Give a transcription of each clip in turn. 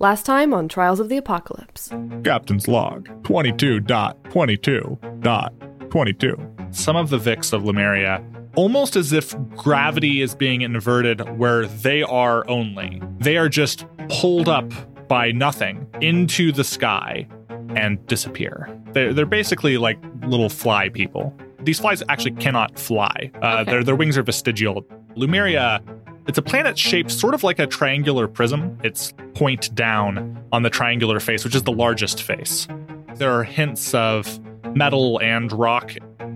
Last time on Trials of the Apocalypse. Captain's log 22.22.22. Some of the Vix of Lemuria, almost as if gravity is being inverted where they are only. They are just pulled up by nothing into the sky and disappear. They're, they're basically like little fly people. These flies actually cannot fly. Uh, Okay. their, their wings are vestigial. Lumeria, it's a planet shaped sort of like a triangular prism. It's point down on the triangular face, which is the largest face. There are hints of metal and rock.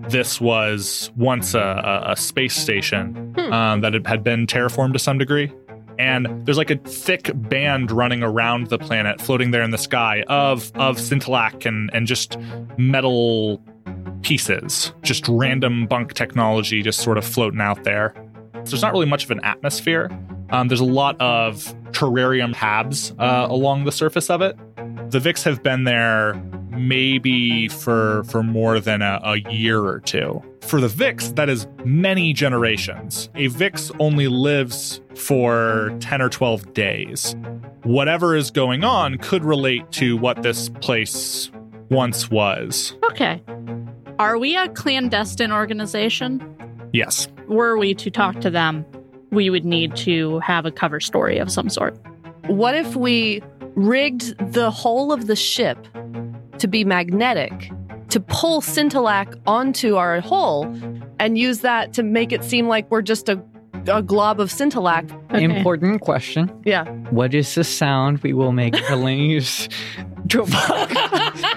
This was once a, a, space station Hmm. um, that had- had been terraformed to some degree. And there's like a thick band running around the planet, floating there in the sky, of of scintillac and and just metal pieces, just random bunk technology, just sort of floating out there. So there's not really much of an atmosphere. Um, there's a lot of terrarium habs uh, along the surface of it. The Vix have been there maybe for for more than a, a year or two. For the Vix, that is many generations. A Vix only lives for 10 or 12 days. Whatever is going on could relate to what this place once was. Okay. Are we a clandestine organization? Yes. Were we to talk to them, we would need to have a cover story of some sort. What if we rigged the whole of the ship to be magnetic to pull Scintillac onto our hull and use that to make it seem like we're just a, a glob of Scintillac? Okay. Important question. Yeah. What is the sound we will make Helen use to,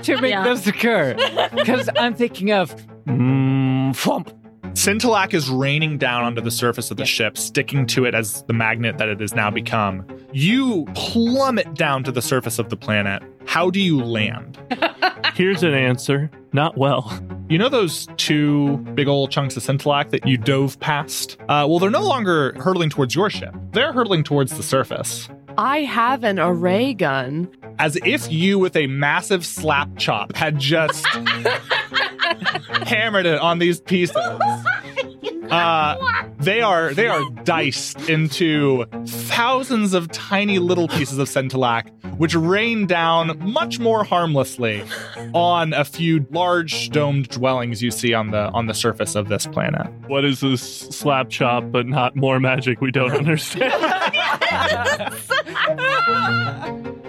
to make Yeah. this occur? Because I'm thinking of mm, flump. Scintillac is raining down onto the surface of the ship, sticking to it as the magnet that it has now become. You plummet down to the surface of the planet. How do you land? Here's an answer. Not well. You know those two big old chunks of Scintillac that you dove past? Uh, well, they're no longer hurtling towards your ship. They're hurtling towards the surface. I have an array gun. As if you, with a massive slap chop, had just hammered it on these pieces. Uh, they are they are diced into thousands of tiny little pieces of scintillac, which rain down much more harmlessly on a few large domed dwellings you see on the on the surface of this planet. What is this slap chop, but not more magic we don't understand?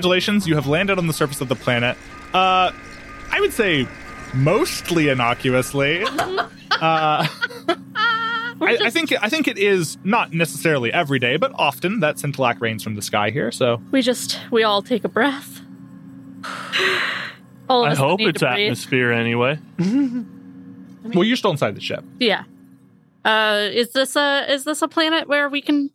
Congratulations, you have landed on the surface of the planet. Uh, I would say mostly innocuously. Uh, I, I think I think it is not necessarily every day, but often that scintillac rains from the sky here. So We just, we all take a breath. All of I us hope it's to breathe. atmosphere anyway. well, you're still inside the ship. Yeah. Uh, is this a is this a planet where we can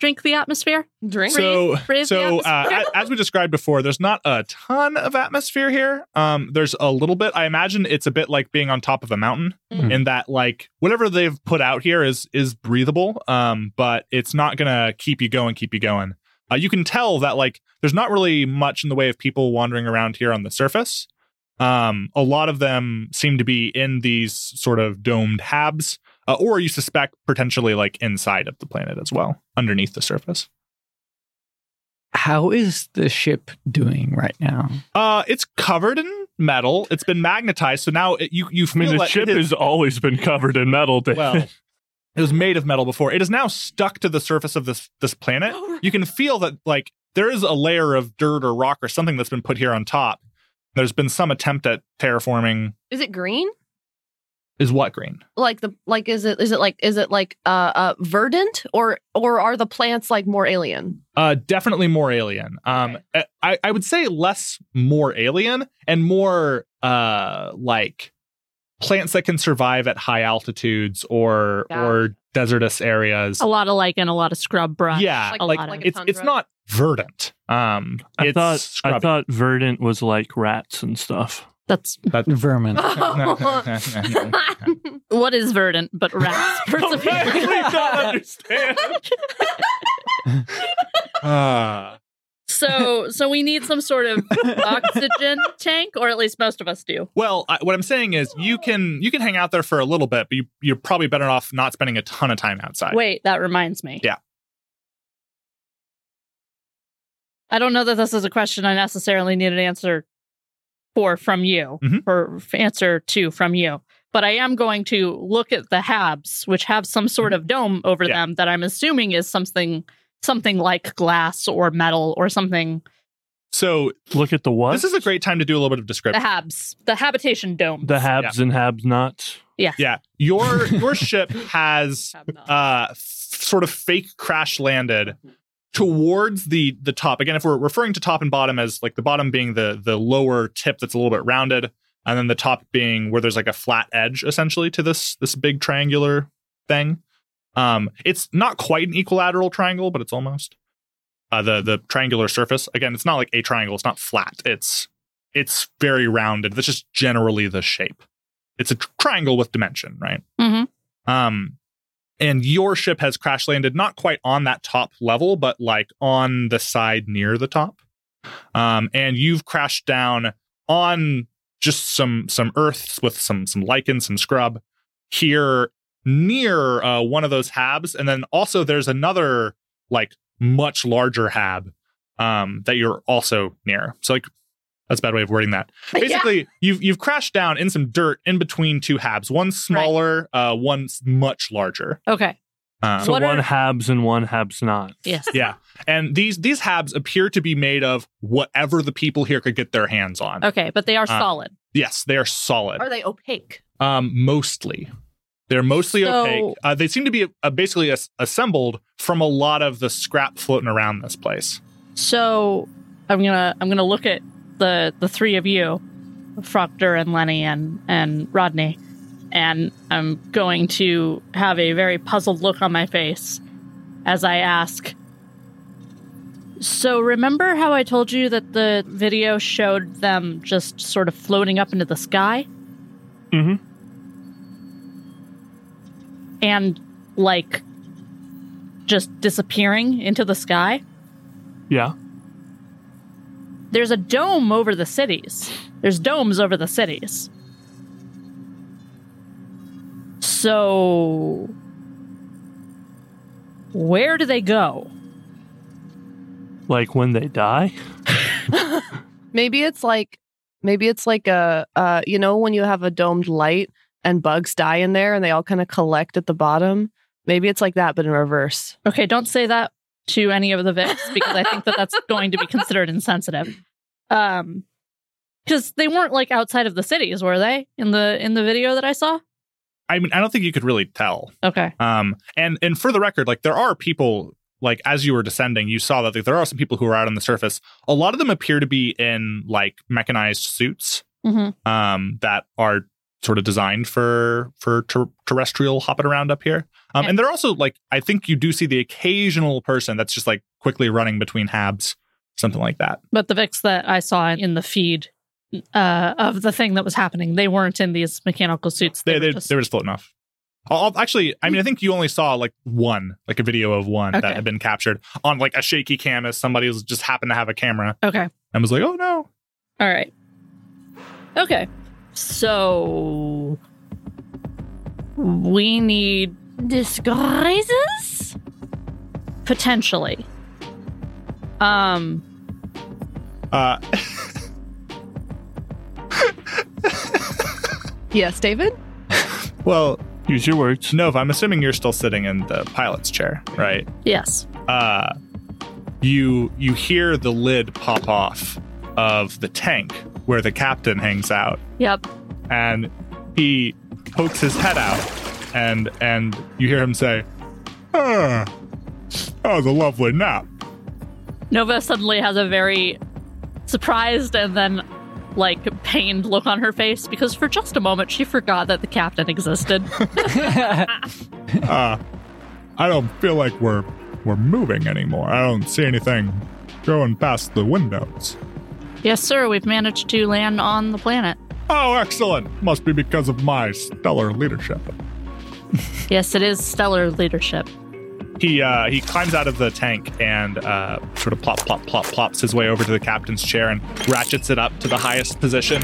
drink the atmosphere? Drink. So, breathe the so uh, atmosphere. a- as we described before, there's not a ton of atmosphere here. Um, there's a little bit. I imagine it's a bit like being on top of a mountain, Mhm. in that like whatever they've put out here is is breathable. Um, but it's not gonna keep you going, keep you going. Uh, you can tell that like there's not really much in the way of people wandering around here on the surface. Um, a lot of them seem to be in these sort of domed habs, uh, or you suspect potentially like inside of the planet as well, underneath the surface. How is the ship doing right now? Uh, it's covered in metal. It's been magnetized, so now it, you you I mean, the that ship it is has always been covered in metal. David. well. It was made of metal before. It is now stuck to the surface of this this planet. Oh, You can feel that like there is a layer of dirt or rock or something that's been put here on top. There's been some attempt at terraforming. Is it green? Is what green? Like the like is it is it like is it like uh uh verdant or or are the plants like more alien? Uh, definitely more alien. Um, I I would say less more alien and more uh like plants that can survive at high altitudes or Yeah. or desertous areas. A lot of lichen, and a lot of scrub brush. yeah, Like- like, like it's it's not verdant. Um, I it's thought I thought verdant was like rats and stuff. That's Vermin. what is verdant but rats. persevere. Please don't understand. Ah. so so we need some sort of oxygen tank, or at least most of us do. well, I, what I'm saying is, you can you can hang out there for a little bit, but you, you're probably better off not spending a ton of time outside. Wait, that reminds me. Yeah. I don't know that this is a question I necessarily need an answer for from you, Mhm. or answer to from you. But I am going to look at the habs, which have some sort of dome over Mm-hmm. Yeah. them that I'm assuming is something something like glass or metal or something. So Look at the what? this is a great time to do a little bit of description. The habs, the habitation dome. the habs and habs not. Yeah, Yeah. your your ship has uh f- sort of fake crash landed towards the the top again if we're referring to top and bottom as like the bottom being the the lower tip that's a little bit rounded and then the top being where there's like a flat edge essentially to this this big triangular thing. Um it's not quite an equilateral triangle but it's almost. Uh the the triangular surface again it's not like a triangle it's not flat it's it's very rounded. That's just generally the shape. It's a triangle with dimension right? Mhm. um, and your ship has crash landed not quite on that top level, but like on the side near the top. Um, and you've crashed down on just some some earths with some some lichen, some scrub here near uh, one of those habs, and then also there's another like much larger hab um, that you're also near. So like that's a bad way of wording that basically you've you've crashed down in some dirt in between two habs one smaller uh one's much larger Okay. um, So What one are- habs and one habs not. Yes. yeah and these these habs appear to be made of whatever the people here could get their hands on Okay, but they are Uh, solid. yes they are solid Are they opaque? um mostly they're mostly So- opaque uh, they seem to be uh, basically as- assembled from a lot of the scrap floating around this place So I'm gonna I'm gonna look at the the three of you, Proctor and Lenny and and Rodney, and I'm going to have a very puzzled look on my face as I ask. So remember how I told you that the video showed them just sort of floating up into the sky Mm-hmm. and like just disappearing into the sky? Yeah. There's a dome over the cities. There's domes over the cities. So, where do they go? Like when they die. Maybe it's like maybe it's like a uh you know when you have a domed light and bugs die in there and they all kind of collect at the bottom. Maybe it's like that but in reverse. Okay, don't say that to any of the Vix because I think that that's going to be considered insensitive. Um, because they weren't like outside of the cities, were they? In the in the video that I saw. i mean i don't think you could really tell Okay. Um, and and for the record, like there are people like as you were descending, you saw that like, there are some people who are out on the surface. A lot of them appear to be in like mechanized suits hmm um, that are sort of designed for for ter- terrestrial hopping around up here. Um, Okay. and they're also like I think you do see the occasional person that's just like quickly running between habs, something like that. But the Vix that I saw in the feed uh, of the thing that was happening, they weren't in these mechanical suits. They were they, just- they were just floating off. I'll, actually, I mean, I think you only saw like one, like a video of one that had been captured on like a shaky cam as somebody was just happened to have a camera okay. and was like, "Oh no, All right. Okay. So we need disguises potentially. Um Uh, Yes, David? well, Use your words. Nova, I'm assuming you're still sitting in the pilot's chair, right? yes. Uh, you you hear the lid pop off of the tank where the captain hangs out, Yep. and he pokes his head out, and and you hear him say, "Ah, that was a lovely nap." Nova suddenly has a very surprised and then like pained look on her face because for just a moment she forgot that the captain existed. Uh, I don't feel like we're we're moving anymore. I don't see anything going past the windows. Yes, sir, we've managed to land on the planet. Oh, excellent! Must be because of my stellar leadership. Yes, it is stellar leadership. He uh, he climbs out of the tank and uh, sort of plop plop plop plops his way over to the captain's chair and ratchets it up to the highest position.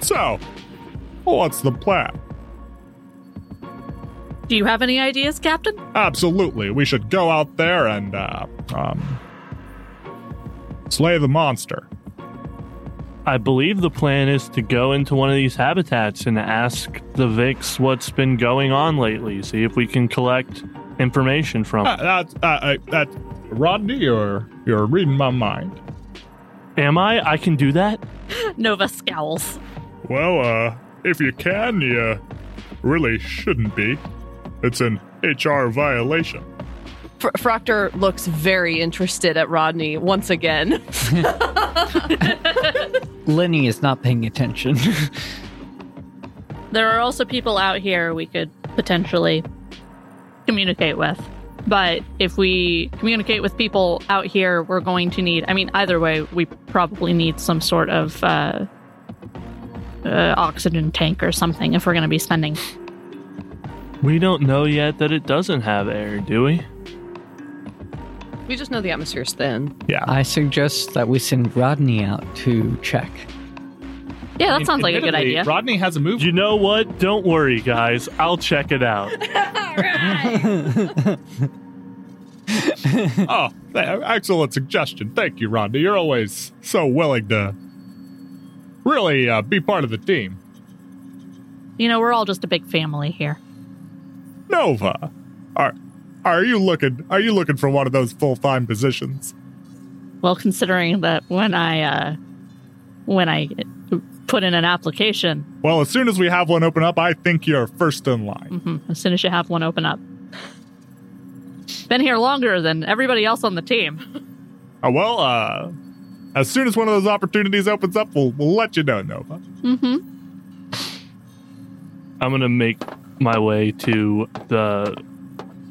So, what's the plan? Do you have any ideas, Captain? Absolutely, we should go out there and uh, um, slay the monster. I believe the plan is to go into one of these habitats and ask the Vix what's been going on lately. See if we can collect information from. Uh, that's uh, uh, that Rodney. You're you're reading my mind. Am I? I can do that. Nova scowls. Well, uh, if you can, you really shouldn't be. It's an HR violation. Fr- Froctor looks very interested at Rodney once again. Lenny is not paying attention. There are also people out here we could potentially communicate with. But if we communicate with people out here, we're going to need, I mean, either way, we probably need some sort of uh, uh, oxygen tank or something if we're going to be spending. We don't know yet that it doesn't have air, do we? We just know the atmosphere's thin. Yeah. I suggest that we send Rodney out to check. Yeah, that sounds like a good Admittedly, idea. Rodney has a move. You know what? Don't worry, guys. I'll check it out. All right. Oh, th- excellent suggestion. Thank you, Rodney. You're always so willing to really uh, be part of the team. You know, we're all just a big family here. Nova, are are you looking? Are you looking for one of those full time positions? Well, considering that when I uh, when I put in an application, Well, as soon as we have one open up, I think you're first in line. mhm, as soon as you have one open up, been here longer than everybody else on the team. Uh, well, uh, as soon as one of those opportunities opens up, we'll we'll let you know, Nova. Mm-hmm. I'm gonna make my way to the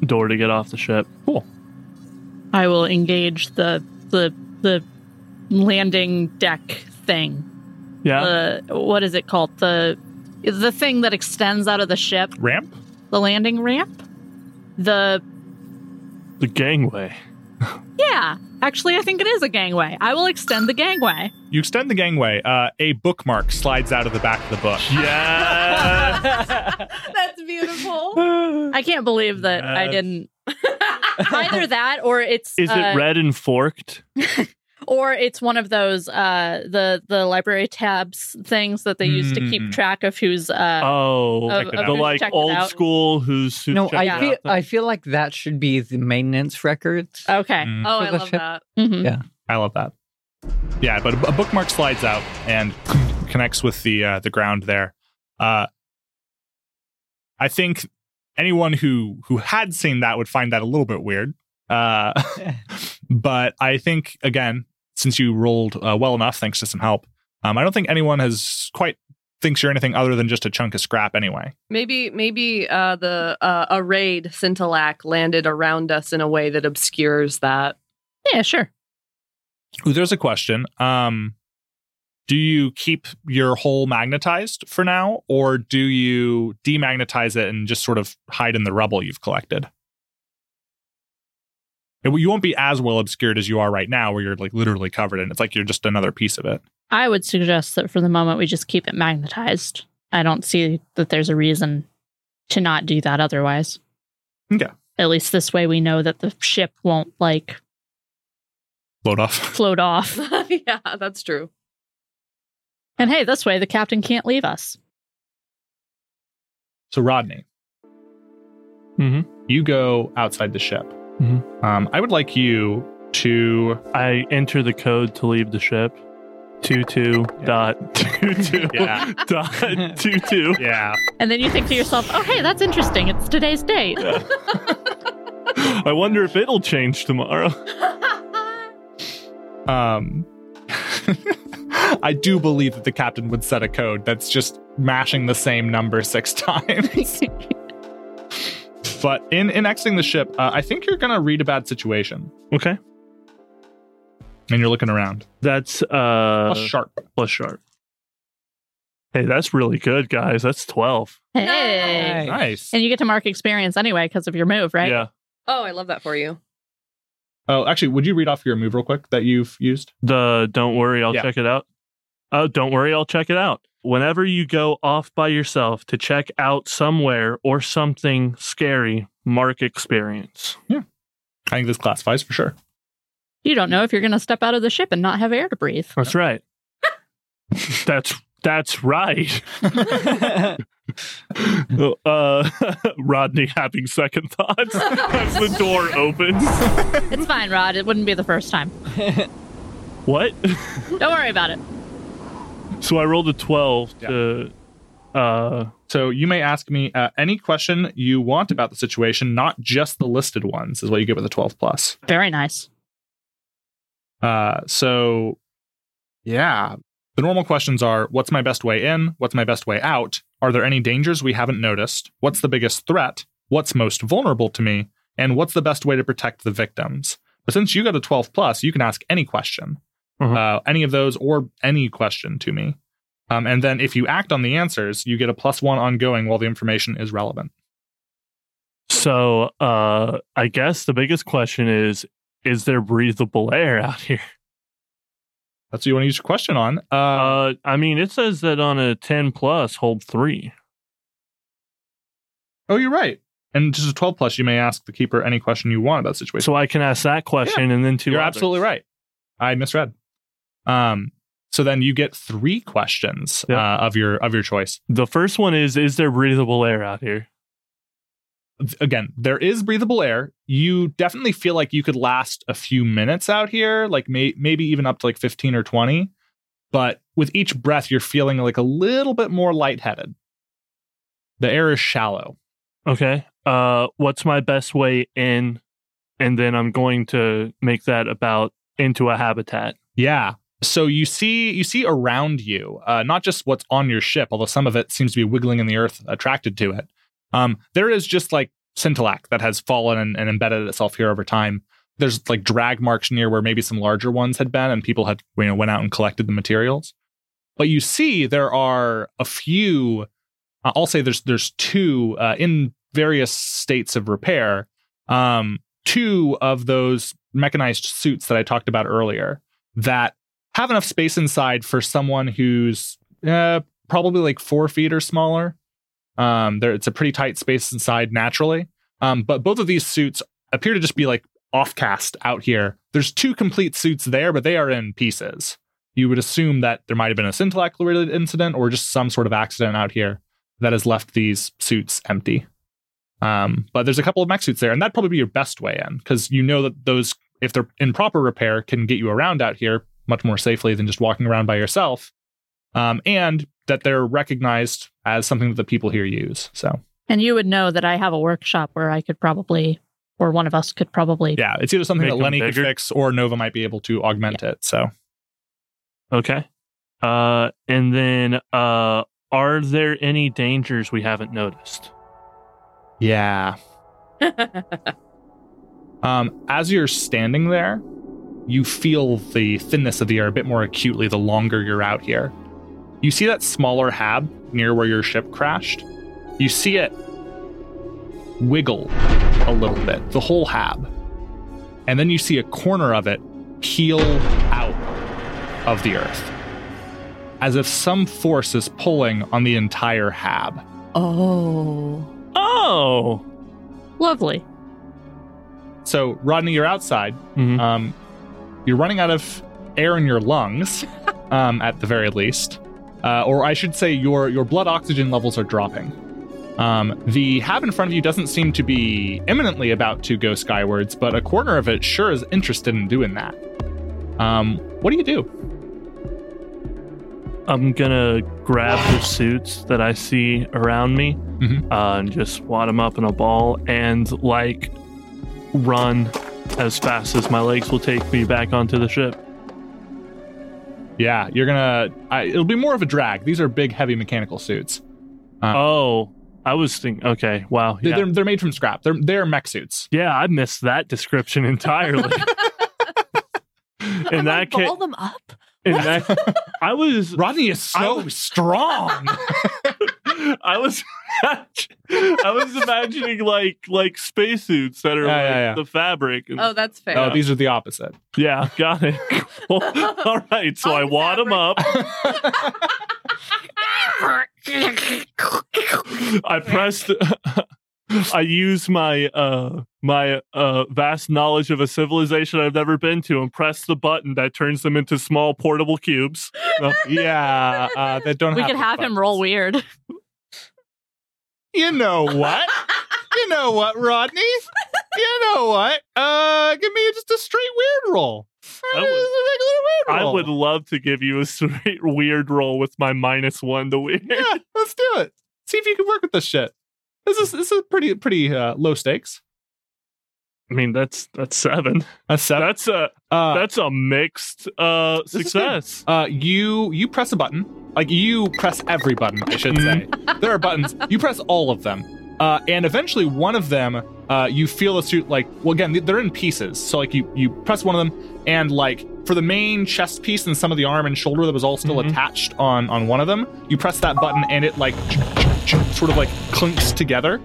door to get off the ship. cool. I will engage the the the landing deck thing. Yeah. The what is it called? The the thing that extends out of the ship, Ramp? the landing ramp. The the gangway. Yeah, actually, I think it is a gangway. I will extend the gangway. You extend the gangway. Uh, a bookmark slides out of the back of the book. Yeah. That's beautiful. I can't believe that I Uh, didn't. Either that, or it's Is uh, it red and forked? or it's one of those uh the the library tabs things that they use to keep Mm. track of who's uh Oh, of, of the who's like it old out. school who's, who's No, I feel out. I feel like that should be the maintenance records. Okay. Mm. Oh, I love ship. that. Mhm. Yeah. I love that. Yeah, but a, a bookmark slides out and connects with the uh, the ground there. Uh, I think anyone who who had seen that would find that a little bit weird. Uh, but I think again, since you rolled uh, well enough, thanks to some help, um, I don't think anyone has quite thinks you're anything other than just a chunk of scrap anyway. Maybe maybe uh, the uh, arrayed scintillac landed around us in a way that obscures that. Yeah, sure. Ooh, there's a question. Um, do you keep your hole magnetized for now, or do you demagnetize it and just sort of hide in the rubble you've collected? It- you won't be as well obscured as you are right now, where you're like literally covered in. it. It's like you're just another piece of it. I would suggest that for the moment we just keep it magnetized. I don't see that there's a reason to not do that otherwise. Okay. At least this way we know that the ship won't like Load off. float off. yeah, that's true. And hey, this way the captain can't leave us. So Rodney, Mhm. you go outside the ship. Mhm. Um, I would like you to. I enter the code to leave the ship. Two two dot two two Yeah. dot two two. Yeah. And then you think to yourself, oh, hey, that's interesting. It's today's date. I wonder if it'll change tomorrow. Um, I do believe that the captain would set a code that's just mashing the same number six times. But in in exiting the ship, uh, I think you're gonna read a bad situation, Okay. and you're looking around. That's uh Plus sharp. plus sharp. Hey, that's really good, guys. That's 12. Hey. Nice. And you get to mark experience anyway because of your move, right? Yeah. Oh, I love that for you. Oh, actually, would you read off your move real quick that you've used? The don't worry, I'll Yeah. check it out. Oh, don't worry, I'll check it out. Whenever you go off by yourself to check out somewhere or something scary, mark experience. Yeah. I think this classifies for sure. You don't know if you're going to step out of the ship and not have air to breathe. That's right. that's that's right. uh, Rodney having second thoughts as the door opens. It's fine, Rod. It wouldn't be the first time. What? Don't worry about it. So I rolled a 12 to uh So you may ask me uh, any question you want about the situation, not just the listed ones, is what you get with a 12 plus. Very nice. Uh, so, yeah, the normal questions are: What's my best way in? What's my best way out? Are there any dangers we haven't noticed? What's the biggest threat? What's most vulnerable to me? And what's the best way to protect the victims? But since you got a 12 plus, you can ask any question, Mhm. uh, any of those, or any question to me. Um, and then if you act on the answers, you get a plus one ongoing while the information is relevant. so uh I guess the biggest question is is there breathable air out here? That's what you want to use your question on. Uh, Uh I mean it says that on a 10 plus hold 3. oh, you're right. And just a 12 plus, you may ask the keeper any question you want about the situation. So I can ask that question and then two You're others. absolutely right. I misread. Um, so then you get three questions Yep. uh, of your of your choice. The first one is is there breathable air out here? Again, there is breathable air. You definitely feel like you could last a few minutes out here, like may, maybe even up to like 15 or 20. But with each breath, you're feeling like a little bit more lightheaded. The air is shallow. Okay. Uh what's my best way in? And then I'm going to make that about into a habitat. Yeah. So you see you see around you, uh, not just what's on your ship, although some of it seems to be wiggling in the earth attracted to it. Um, there is just like Scintillac that has fallen and, and embedded itself here over time. There's like drag marks near where maybe some larger ones had been, and people had you know went out and collected the materials. But you see there are a few. Uh, I'll say there's there's two uh, in various states of repair. Um, two of those mechanized suits that I talked about earlier that have enough space inside for someone who's uh, probably like four feet or smaller. Um, there it's a pretty tight space inside naturally. Um, but both of these suits appear to just be like offcast out here. There's two complete suits there, but they are in pieces. You would assume that there might have been a Scintillac related incident or just some sort of accident out here that has left these suits empty. Um, but there's a couple of mech suits there, and that'd probably be your best way in because you know that those, if they're in proper repair, can get you around out here much more safely than just walking around by yourself. Um, and that they're recognized as something that the people here use. So And you would know that I have a workshop where I could probably, or one of us could probably. yeah, it's either something that them Lenny could fix or Nova might be able to augment it. So Okay. Uh and then uh are there any dangers we haven't noticed? yeah, um, as you're standing there, you feel the thinness of the air a bit more acutely the longer you're out here. You see that smaller hab near where your ship crashed. You see it wiggle a little bit, the whole hab. And then you see a corner of it peel out of the earth. As if some force is pulling on the entire hab. Oh. Oh. Lovely. So, Rodney, you're outside. Mhm. Um, you're running out of air in your lungs, um, at the very least, uh, or I should say, your your blood oxygen levels are dropping. Um, the hab in front of you doesn't seem to be imminently about to go skywards, but a corner of it sure is interested in doing that. Um, what do you do? I'm gonna grab the suits that I see around me Mhm. uh, and just wad them up in a ball and like run as fast as my legs will take me back onto the ship. Yeah, you're gonna. I, it'll be more of a drag. These are big, heavy mechanical suits. Uh, oh, I was thinking. Okay, wow. They- Yeah, They're they're made from scrap. They're they're mech suits. yeah I missed that description entirely. in that case, ball them up. in that, I was Rodney is so I- strong. I was I was imagining like like spacesuits that are Yeah, like yeah, yeah. the fabric. And, Oh, that's fair. Oh, these are the opposite. yeah, got it. Cool. All right, so On I wad them up. I pressed. I use my uh my uh vast knowledge of a civilization I've never been to and press the button that turns them into small portable cubes. yeah, uh, that don't. we have could the have him roll weird. You know what? you know what, Rodney? You know what? Uh, give me just a straight weird roll. I would- I would love to give you a straight weird roll with my minus one to weird. Yeah, let's do it. See if you can work with this shit. This is this is pretty pretty uh, low stakes. I mean, that's that's seven. A seven. That's a Uh, that's a mixed uh This is good. success. uh, you you press a button. Like you press every button, I should say. there are buttons. You press all of them. Uh, and eventually one of them, uh, you feel the suit like well again they're in pieces. So like you you press one of them and like for the main chest piece and some of the arm and shoulder that was all still Mhm. attached on on one of them, you press that button and it like sort of like clinks together.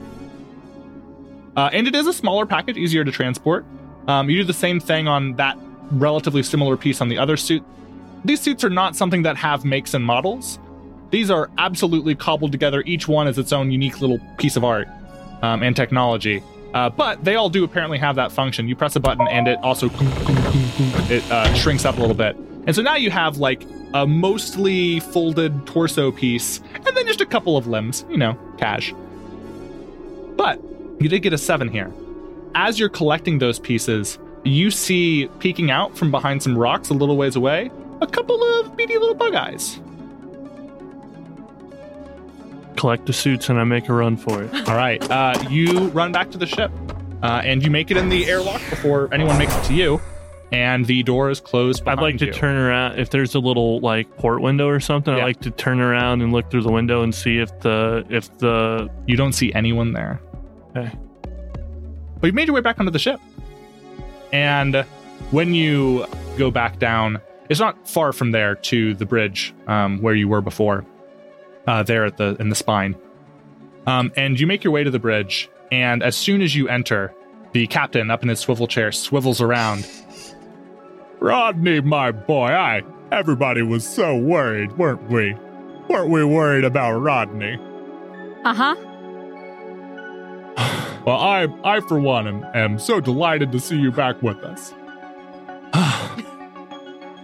Uh, and it is a smaller package, easier to transport. Um, you do the same thing on that relatively similar piece on the other suit. These suits are not something that have makes and models. These are absolutely cobbled together. Each one is its own unique little piece of art um, and technology. Uh, but they all do apparently have that function. You press a button and it also it uh, shrinks up a little bit. And so now you have like a mostly folded torso piece and then just a couple of limbs, you know, cash. But you did get a seven here. As you're collecting those pieces, you see peeking out from behind some rocks a little ways away a couple of beady little bug eyes. Collect the suits and I make a run for it. All right, uh, you run back to the ship, uh, and you make it in the airlock before anyone makes it to you, and the door is closed. I'd like to you. turn around if there's a little like port window or something. Yeah. I'd like to turn around and look through the window and see if the if the You don't see anyone there. Okay. But you made your way back onto the ship, and when you go back down, it's not far from there to the bridge um, where you were before. Uh, there at the in the spine, um, and you make your way to the bridge. And as soon as you enter, the captain up in his swivel chair swivels around. Rodney, my boy, I. Everybody was so worried, weren't we? Weren't we worried about Rodney? Uh huh. Well, I, I for one, am, am so delighted to see you back with us.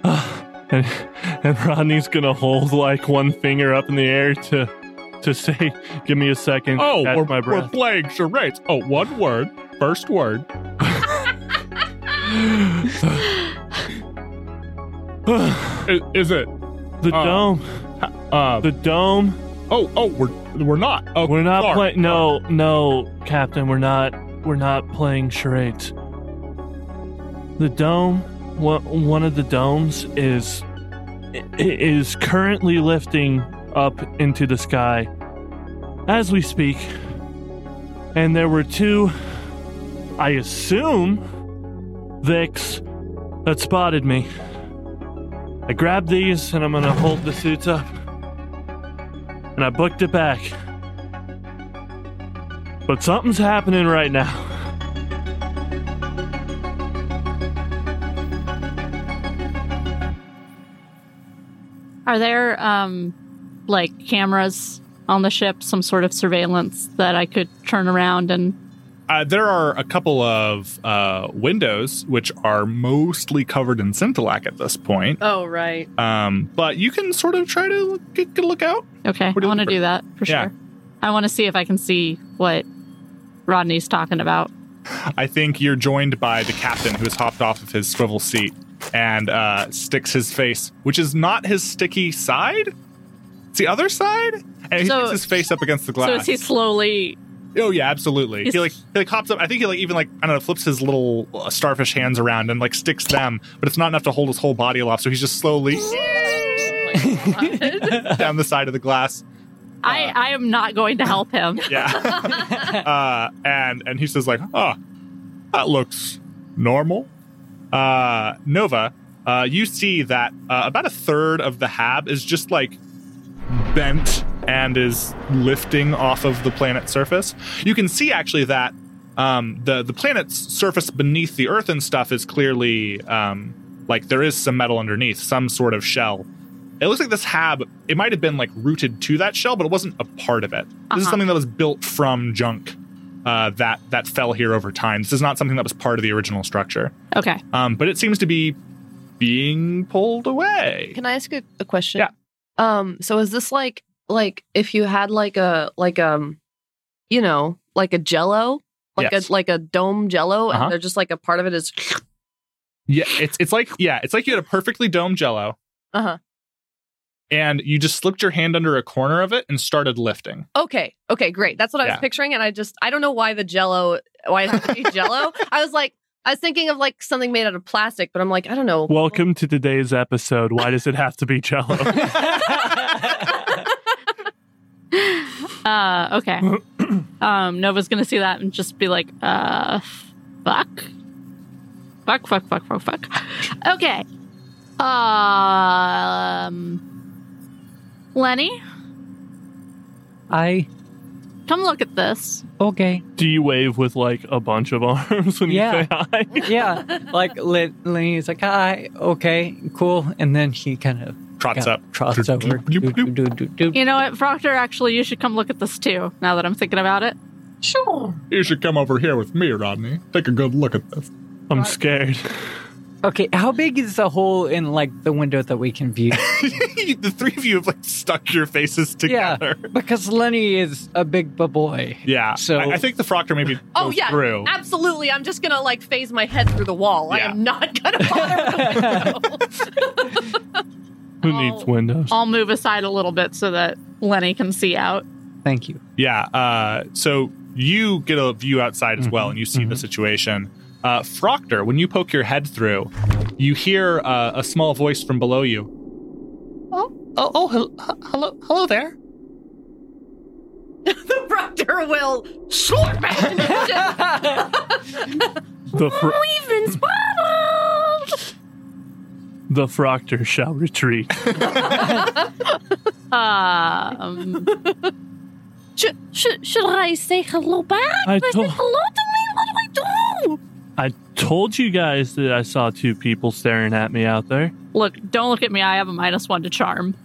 and, and Rodney's gonna hold like one finger up in the air to to say, "Give me a second. Oh, we're, we're playing charades. Oh, one word. First word. I- Is it? the uh, dome. Uh, The dome. Oh, oh, we're we're not. Oh, We're not playing. No, no, Captain. We're not. We're not playing charades. The dome. One one of the domes is is currently lifting up into the sky as we speak, and there were two. I assume Vix that spotted me. I grabbed these and I'm gonna hold the suits up. And I booked it back. But something's happening right now. Are there um like cameras on the ship, some sort of surveillance that I could turn around and Uh, there are a couple of uh, windows which are mostly covered in scintillac at this point. Oh, right. Um, but you can sort of try to look, get, get a look out. Okay, What I want to do that for Yeah. sure. I want to see if I can see what Rodney's talking about. I think you're joined by the captain who has hopped off of his swivel seat and uh, sticks his face, which is not his sticky side. It's the other side, and he So- sticks his face up against the glass. So is he slowly? Oh yeah, absolutely. He's- He like he like hops up. I think he like even like I don't know flips his little uh, starfish hands around and like sticks them, but it's not enough to hold his whole body aloft. So he's just slowly down the side of the glass. I, I am not going to help him. Yeah. uh, and and he says like, Oh, that looks normal. uh, Nova, uh, you see that uh, about a third of the hab is just like bent and is lifting off of the planet's surface. You can see actually that um, the the planet's surface beneath the Earth and stuff is clearly um, like there is some metal underneath, some sort of shell. It looks like this hab. It might have been like rooted to that shell, but it wasn't a part of it. This is Uh-huh. something that was built from junk uh, that that fell here over time. This is not something that was part of the original structure. Okay. Um, but it seems to be being pulled away. Can I ask a, a question? Yeah. Um. So is this like like if you had like a like um, you know, like a Jello, like Yes. a like a dome Jello, Uh-huh. and they're just like a part of it is. Yeah, it's it's like yeah, it's like you had a perfectly domed Jello, Uh huh. and you just slipped your hand under a corner of it and started lifting. Okay. Okay. Great. That's what I was picturing, and I just I don't know why the Jello why it has to be Jello. I was like I was thinking of like something made out of plastic, but I'm like I don't know. Welcome to today's episode. Why does it have to be Jello? Uh, okay. um, Nova's gonna see that and just be like, uh, fuck. Fuck, fuck, fuck, fuck, fuck. Okay. Um, Lenny, I come look at this. okay. Do you wave with like a bunch of arms when Yeah. you say hi? Yeah, like Lin- Lenny's like, hi, okay, cool, and then he kind of Trots up. trots over. You know what, Proctor? Actually, you should come look at this too. Now that I'm thinking about it. Sure. You should come over here with me, Rodney. Take a good look at this. I'm scared. Okay, how big is the hole in like the window that we can view? the three of you have like stuck your faces together. Yeah, because Lenny is a big b- boy. Yeah. So- I, I think the Froctor maybe Oh goes yeah, through. absolutely. I'm just gonna like phase my head through the wall. I am not gonna bother with the window. Who Oh. needs windows? I'll move aside a little bit so that Lenny can see out. Thank you. Yeah. Uh, so you get a view outside as well, Mhm, and you see the mhm. situation. Uh, Froctor, when you poke your head through, you hear uh, a small voice from below you. Oh, oh, oh, hel- hello, hello there. the proctor will slurp back the The fr- We've been spotted. the Froctor shall retreat. Um, Should, should, should I say hello back? I Should I say told hello to me? What do I do? I told you guys that I saw two people staring at me out there. look, don't look at me. I have a minus one to charm.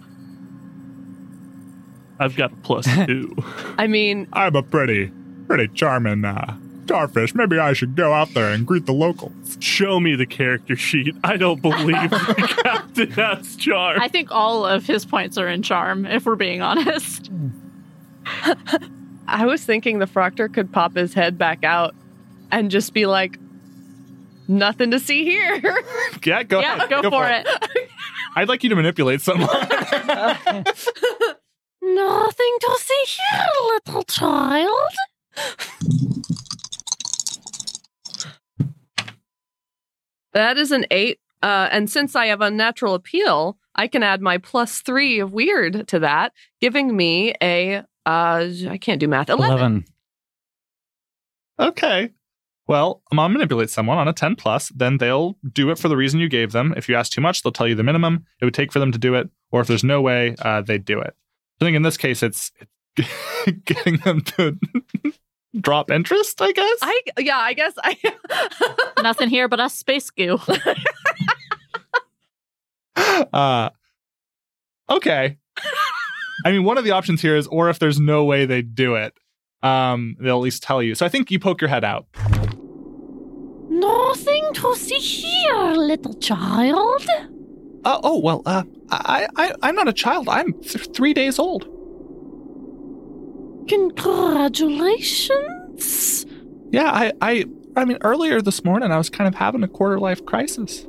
I've got a plus two. I mean, I'm a pretty, pretty charming uh, starfish. Maybe I should go out there and greet the locals. Show me the character sheet. I don't believe the captain has charm. I think all of his points are in charm, if we're being honest. I was thinking the Proctor could pop his head back out and just be like, nothing to see here. Yeah, go yeah, ahead. go, for it. I'd like you to manipulate someone. nothing to see here, little child. That is an eight. Uh, and since I have unnatural appeal, I can add my plus three of weird to that, giving me a uh, I can't do math. Eleven. Eleven. okay. Well, I'm gonna manipulate someone on a 10 plus, then they'll do it for the reason you gave them. If you ask too much, they'll tell you the minimum it would take for them to do it, or if there's no way, uh, they'd do it. I think in this case, it's, it's getting them to drop interest, I guess. I yeah, I guess I. Nothing here but us space goo. uh, okay. I mean, one of the options here is, or if there's no way they do it, um, they'll at least tell you. So I think you poke your head out. Nothing to see here, little child. Uh, oh well, uh, I, I, I'm not a child. I'm th- three days old. Congratulations. Yeah, I, I, I mean, earlier this morning I was kind of having a quarter life crisis.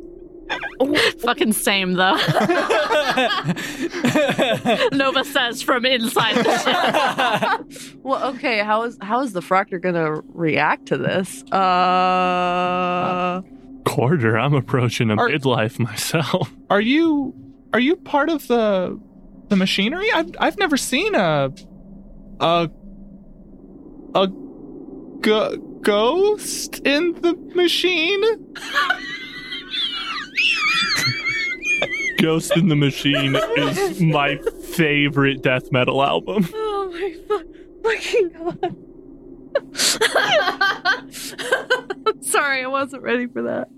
Fucking same though. Nova says from inside the ship. Well, okay. How is how is the Froctor gonna react to this? Uh, quarter. I'm approaching a Are- midlife myself. Are you are you part of the the machinery? I've I've never seen a a a ghost in the machine. Ghost in the Machine is my favorite death metal album. Oh my fu- fucking god. I'm sorry, I wasn't ready for that.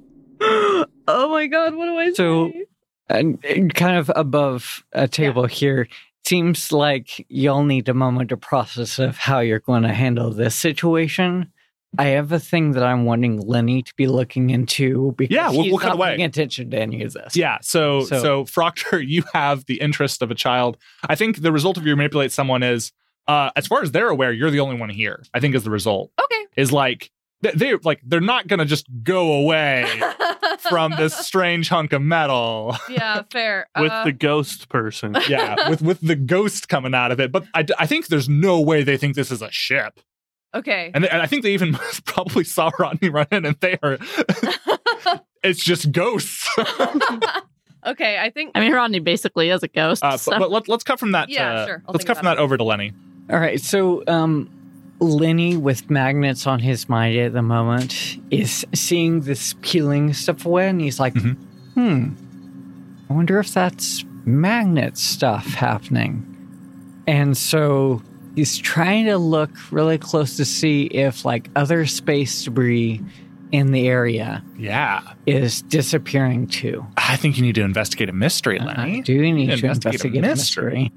Oh my god, what do I So- say? and, and kind of above a table here seems like you'll need a moment to process of how you're going to handle this situation i have a thing that i'm wanting lenny to be looking into because Yeah, we'll- he's we'll cut not away. paying attention to any of this Yeah, so so, So- Proctor, you have the interest of a child. I think the result of you manipulate someone is, uh, as far as they're aware, you're the only one here. I think is the result Okay. is like they- they're like they're not gonna just go away from this strange hunk of metal. yeah, fair. With Uh, the ghost person. yeah, with with the ghost coming out of it. But I, I think there's no way they think this is a ship, okay. and, and I think they even probably saw Rodney run in, and they are. it's just ghosts. okay, I think I mean, Rodney basically is a ghost. Uh, so- but, but let, let's cut from that. Yeah, uh, sure. I'll Let's cut from about that over to Lenny. all right so um lenny with magnets on his mind at the moment is seeing this peeling stuff away and he's like Mhm. hmm i wonder if that's magnet stuff happening And so he's trying to look really close to see if like other space debris in the area Yeah. is disappearing too. I think you need to investigate a mystery, I Lenny. do need to Investigate a investigate a mystery. mystery.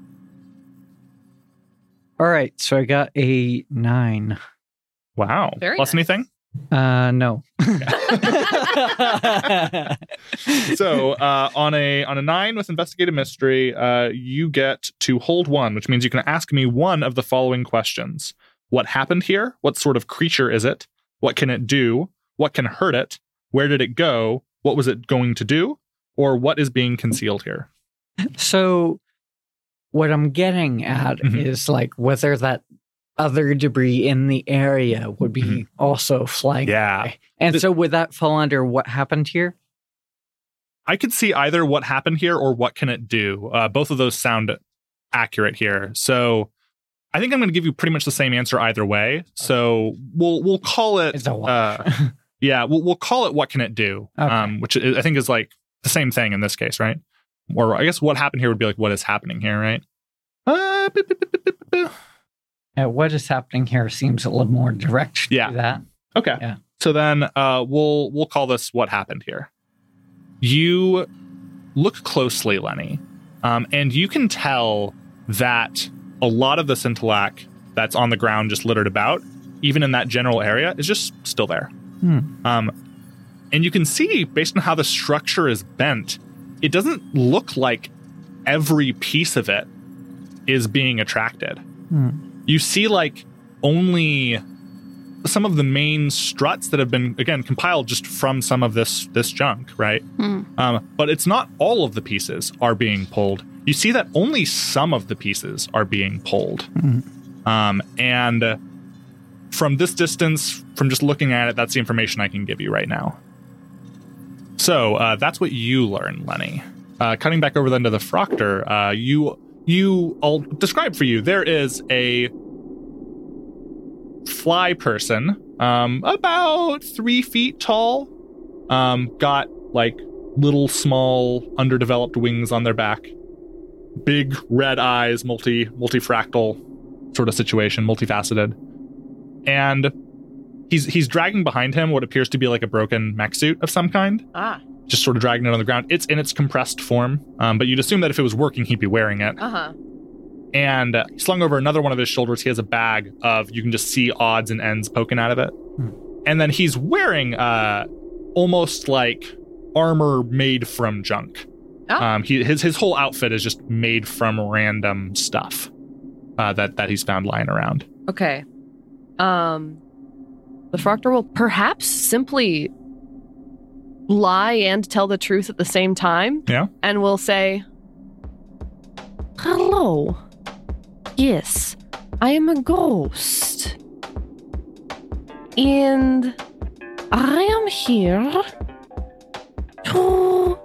All right, so I got a nine. Wow. Very Plus nice. anything? Uh, no. so uh, on a on a nine with investigative mystery, uh, you get to hold one, which means you can ask me one of the following questions: What happened here? What sort of creature is it? What can it do? What can hurt it? Where did it go? What was it going to do? Or what is being concealed here? So, what I'm getting at Mhm. is like whether that other debris in the area would be Mhm. also flying. Yeah. by. And Th- so, would that fall under what happened here? I could see either what happened here or what can it do. Uh, both of those sound accurate here. So I think I'm going to give you pretty much the same answer either way. So we'll we'll call it. It's a wash. uh, yeah, we'll we'll call it what can it do, Okay. um, which I I think is like the same thing in this case, right? Or I guess what happened here would be like what is happening here, right? Uh, Uh, what is happening here seems a little more direct. Yeah. To that. Okay. Yeah. So then uh, we'll we'll call this what happened here. You look closely, Lenny, um, and you can tell that a lot of the scintillac that's on the ground, just littered about, even in that general area, is just still there. Hmm. Um, and you can see, based on how the structure is bent, it doesn't look like every piece of it is being attracted. Hmm. You see, like, only some of the main struts that have been again compiled just from some of this this junk, right? Hmm. Um, but it's not all of the pieces are being pulled. You see that only some of the pieces are being pulled, Mhm. um, and uh, from this distance, from just looking at it, that's the information I can give you right now. So uh, that's what you learn, Lenny. Uh, cutting back over then to the Froctor, uh, you you I'll describe for you. There is a fly person, um, about three feet tall, um, got like little small underdeveloped wings on their back, big red eyes, multi multifractal sort of situation, multifaceted, and he's he's dragging behind him what appears to be like a broken mech suit of some kind Ah, just sort of dragging it on the ground. It's in its compressed form, um, but you'd assume that if it was working, he'd be wearing it. uh huh. And uh, slung over another one of his shoulders, he has a bag of you can just see odds and ends poking out of it. And then he's wearing uh, almost like armor made from junk. Oh. Um, he, his his whole outfit is just made from random stuff uh, that that he's found lying around. Okay. Um, the Froctor will perhaps simply lie and tell the truth at the same time. Yeah. And will say, Hello. Yes, I am a ghost. And I am here to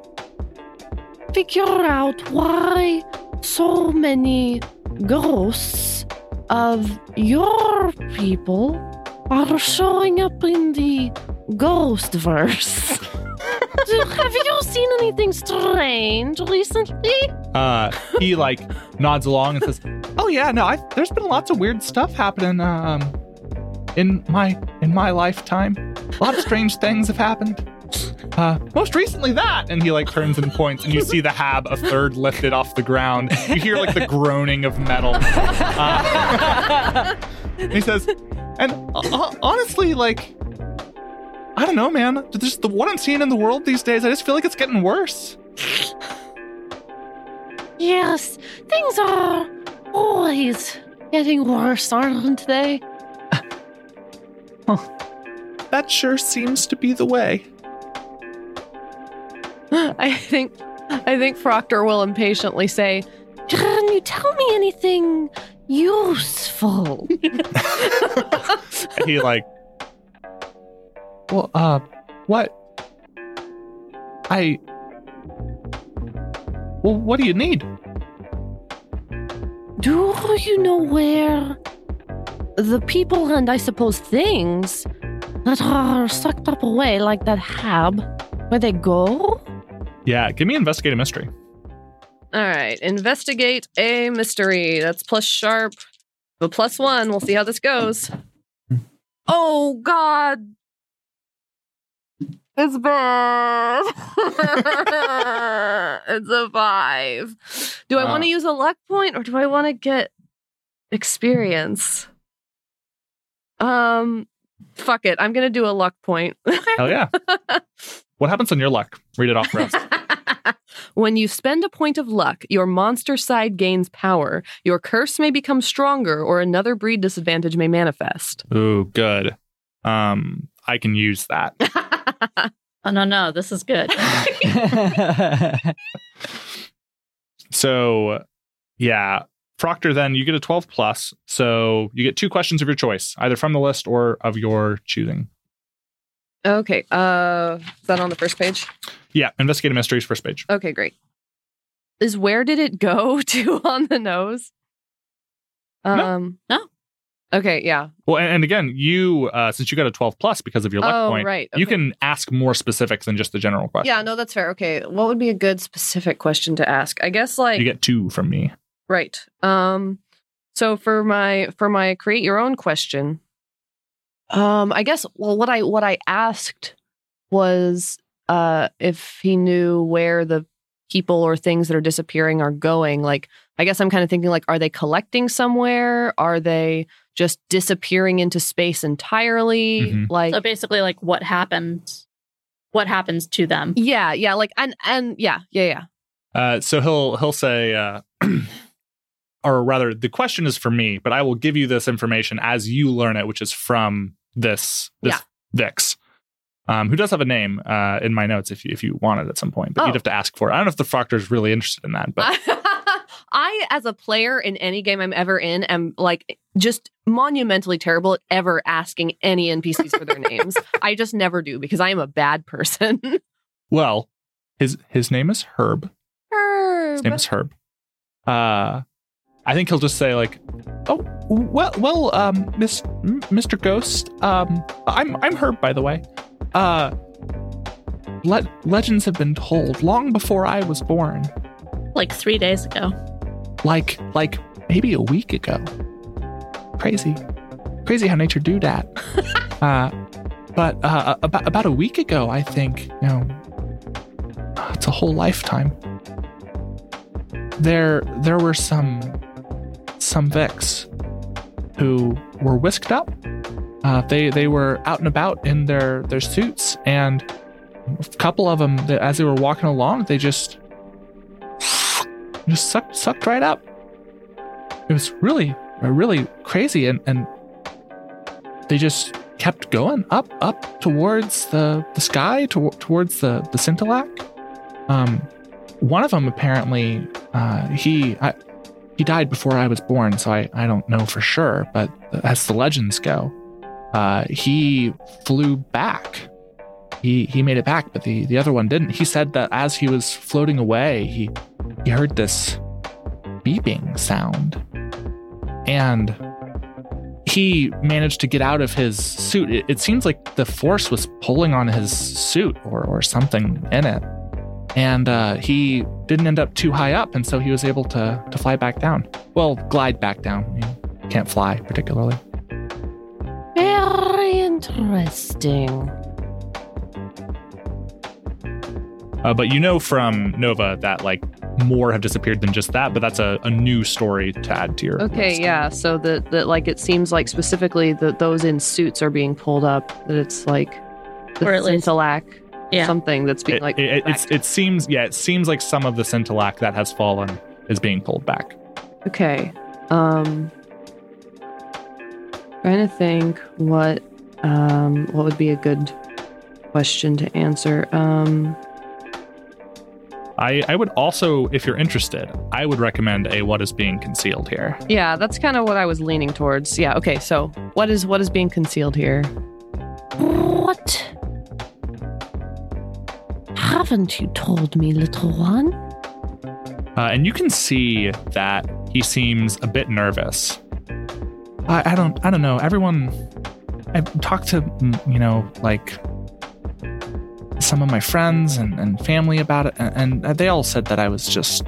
figure out why so many ghosts of your people are showing up in the ghost verse. Have you seen anything strange recently? Uh, he like nods along and says, "Oh yeah, no, I've, there's been lots of weird stuff happening. Um, in my in my lifetime, a lot of strange things have happened. Uh, most recently that." And he like turns and points, and you see the hab a third lifted off the ground. You hear like the groaning of metal. Uh, he says, "And uh, honestly, like." I don't know, man. Just the what I'm seeing in the world these days, I just feel like it's getting worse. Yes, things are always getting worse, aren't they? That sure seems to be the way. I think I think Proctor will impatiently say, Can you tell me anything useful? he like well uh what i well what do you need Do you know where the people and I suppose things that are sucked up away like that hab, where they go? yeah give me investigate a mystery All right, investigate a mystery. That's plus sharp, but plus one. We'll see how this goes. Oh God, it's bad. it's a five. Do I want to use a luck point or do I want to get experience? Um, fuck it. I'm gonna do a luck point. hell yeah what happens on your luck read it off for us when you spend a point of luck, your monster side gains power. Your curse may become stronger, or another breed disadvantage may manifest. ooh good um i can use that Oh no, no, this is good. so yeah proctor then you get a 12 plus so you get two questions of your choice either from the list or of your choosing Okay. Uh, is that on the first page? yeah investigate a mysteries first page Okay, great. Is where did it go to on the nose? Um. No. Okay. Yeah. Well, and, and again, you uh, since you got a twelve plus because of your luck oh, point, right. you can ask more specific than just the general question. Yeah. No, that's fair. Okay. What would be a good specific question to ask? I guess like you get two from me. Right. Um so for my for my create your own question, um I guess well what I what I asked was uh if he knew where the people or things that are disappearing are going. Like I guess I'm kind of thinking like are they collecting somewhere? Are they just disappearing into space entirely? Mhm. Like so basically, like what happens, what happens to them? yeah, yeah, like and and yeah, yeah, yeah. Uh, so he'll he'll say, uh, or rather, the question is for me, but I will give you this information as you learn it, which is from this this Yeah. Vix, um, who does have a name uh, in my notes if you if you want it at some point, but Oh. you'd have to ask for it. I don't know if the Proctor is really interested in that, but I, as a player in any game I'm ever in, am like just monumentally terrible at ever asking any NPCs for their names. I just never do because I am a bad person. well, his his name is Herb. His name is Herb. Uh, I think he'll just say like, "Oh, well, well, um, Miss M- Mr. Ghost, um, I'm I'm Herb, by the way. Uh, le- legends have been told long before I was born, Like three days ago. like like maybe a week ago. Crazy, crazy how nature do that. uh, but uh, about about a week ago, I think. You know, it's a whole lifetime. There there were some some Vix who were whisked up. Uh, they they were out and about in their their suits, and a couple of them, as they were walking along, they just just sucked sucked right up. It was really really crazy, and and they just kept going up up towards the the sky to, towards the the Scintillac. Um, one of them apparently uh, he I, he died before I was born, so I I don't know for sure, but as the legends go, uh, he flew back he he made it back, but the the other one didn't. He said that as he was floating away, he he heard this beeping sound, and he managed to get out of his suit. It, it seems like the force was pulling on his suit or or something in it, and uh, he didn't end up too high up, and so he was able to to fly back down. Well, glide back down. He can't fly particularly. Very interesting. Uh, but you know from Nova that like more have disappeared than just that, but that's a, a new story to add to your. Okay, list. yeah. So that that like it seems like specifically that those in suits are being pulled up. That it's like the Or at least- Yeah. something that's being It, like it, pulled it's, it seems yeah it seems like some of the Scintillac that has fallen is being pulled back. Okay. Um trying to think what um what would be a good question to answer. Um I I would also if you're interested I would recommend a what is being concealed here. yeah, that's kind of what I was leaning towards. Yeah, okay. So, what is what is being concealed here? What? Haven't you told me, little one? Uh, and you can see that he seems a bit nervous. I, I don't I don't know. Everyone I've talked to mm, you know like some of my friends and, and family about it, and, and they all said that I was just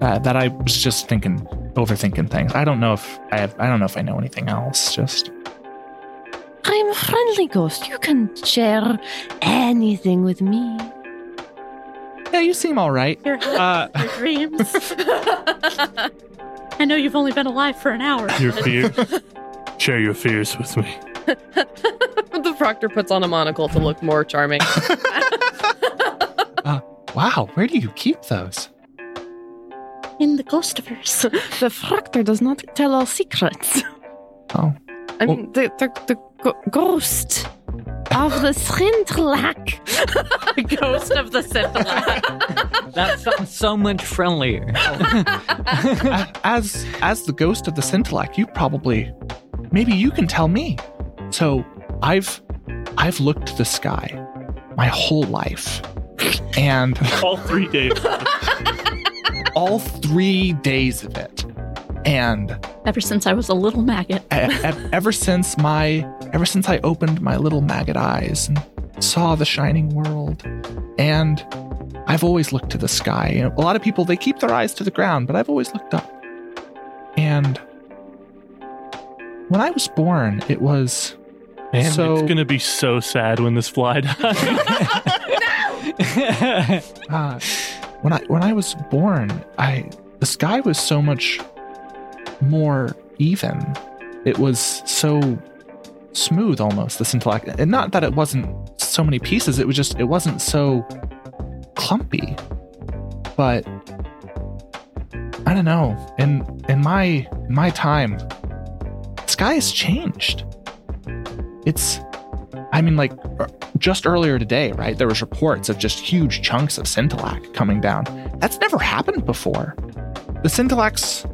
uh, that I was just thinking overthinking things. I don't know if I have I don't know if I know anything else. Just I'm a friendly ghost. You can share anything with me. yeah, you seem all right. Your, Uh, your dreams. I know you've only been alive for an hour. Your fears. Share your fears with me. the proctor puts on a monocle to look more charming. Uh, wow, where do you keep those? In the Ghostiverse. The proctor does not tell all secrets. Oh, I mean, the, the, the ghost of the Scintillac. the ghost of the Scintillac. That sounds so much friendlier. As as the ghost of the Scintillac, you probably maybe you can tell me. So I've I've looked to the sky my whole life. And All three days. all three days of it. And Ever since I was a little maggot. ever since my ever since I opened my little maggot eyes and saw the shining world, and I've always looked to the sky. You know, a lot of people they keep their eyes to the ground, but I've always looked up. And when I was born, it was Man, So- it's gonna be so sad when this fly dies. uh, when I when I was born, I the sky was so much more even. It was so smooth almost the Scintillac, and not that it wasn't so many pieces. It was just it wasn't so clumpy. But I don't know. In in my my time, sky has changed. It's I mean, like er, just earlier today, right? There was reports of just huge chunks of Scintillac coming down. That's never happened before. The Scintillacs,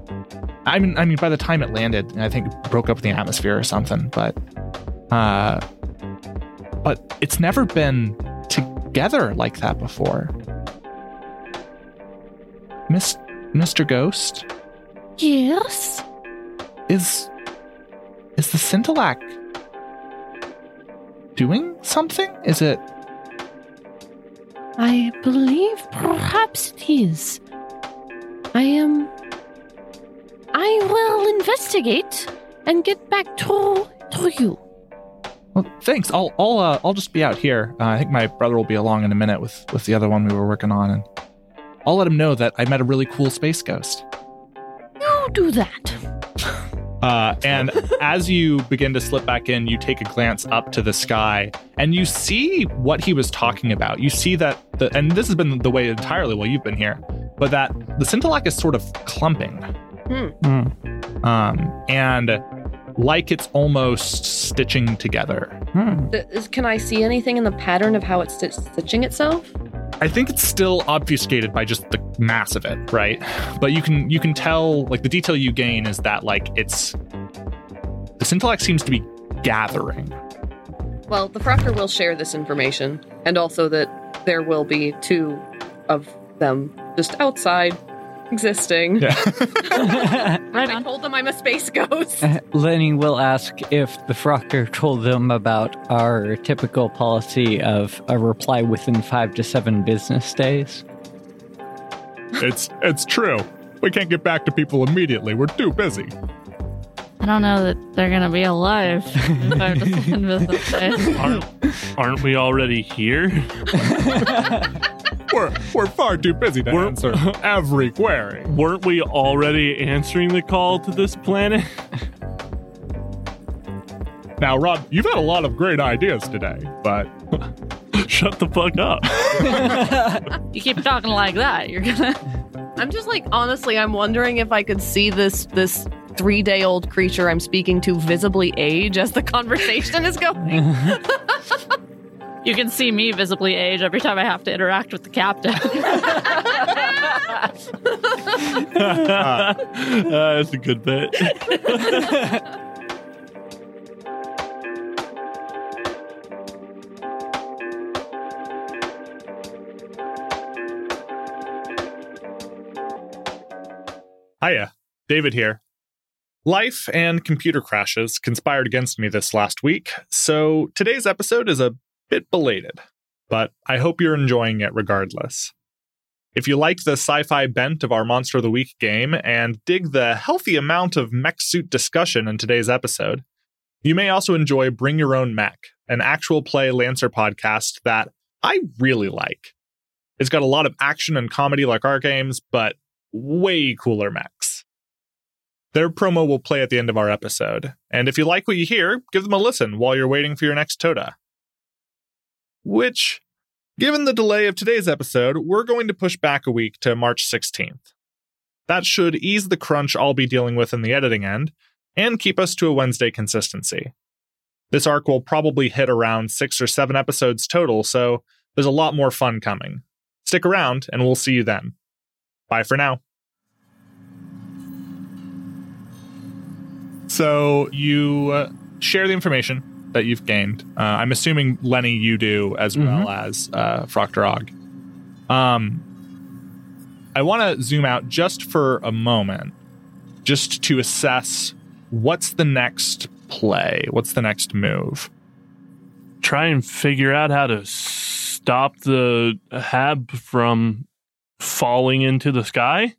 I mean, I mean, by the time it landed, I think it broke up the atmosphere or something. But, uh, but it's never been together like that before. Miss, Mr. Ghost, Yes? is is the Scintillac doing something? Is it? I believe perhaps it is. I am. I will investigate and get back to, to you. Well, thanks. I'll I'll uh, I'll just be out here. Uh, I think my brother will be along in a minute with with the other one we were working on, and I'll let him know that I met a really cool space ghost. You do that. Uh, and as you begin to slip back in, you take a glance up to the sky and you see what he was talking about. You see that, the, and this has been the way entirely while you've been here, but that the Scintillac is sort of clumping. Hmm. Um, and like it's almost stitching together. Hmm. Th- is- Can I see anything in the pattern of how it's sti- stitching itself? I think it's still obfuscated by just the mass of it, right? But you can you can tell like the detail you gain is that like it's the Scintillac seems to be gathering. Well, the Froctor will share this information, and also that there will be two of them just outside existing. Yeah. Right I on. told them I'm a space ghost. Uh, Lenny will ask if the Froctor told them about our typical policy of a reply within five to seven business days. It's it's true. We can't get back to people immediately. We're too busy. I don't know that they're gonna be alive. if I were to send business days. Aren't, aren't we already here? We're we're far too busy to We're- answer every query. Weren't we already answering the call to this planet? Now, Rob, you've had a lot of great ideas today, but Shut the fuck up. You keep talking like that, you're gonna. I'm just like honestly, I'm wondering if I could see this this three day old creature I'm speaking to visibly age as the conversation is going. You can see me visibly age every time I have to interact with the captain. Uh, that's a good bit. Hiya, David here. Life and computer crashes conspired against me this last week, so today's episode is a bit belated, but I hope you're enjoying it regardless. If you like the sci fi bent of our Monster of the Week game and dig the healthy amount of mech suit discussion in today's episode, you may also enjoy Bring Your Own Mech, an actual play Lancer podcast that I really like. It's got a lot of action and comedy like our games, but way cooler mechs. Their promo will play at the end of our episode, and if you like what you hear, give them a listen while you're waiting for your next Toda. Which, given the delay of today's episode, we're going to push back a week to March 16th. That should ease the crunch I'll be dealing with in the editing end and keep us to a Wednesday consistency. This arc will probably hit around six or seven episodes total, so there's a lot more fun coming. Stick around, and we'll see you then. Bye for now. So you uh, share the information that you've gained. Uh, I'm assuming Lenny, you do as well as uh, Froctorog. Um, I want to zoom out just for a moment, just to assess what's the next play, what's the next move. Try and figure out how to stop the hab from falling into the sky.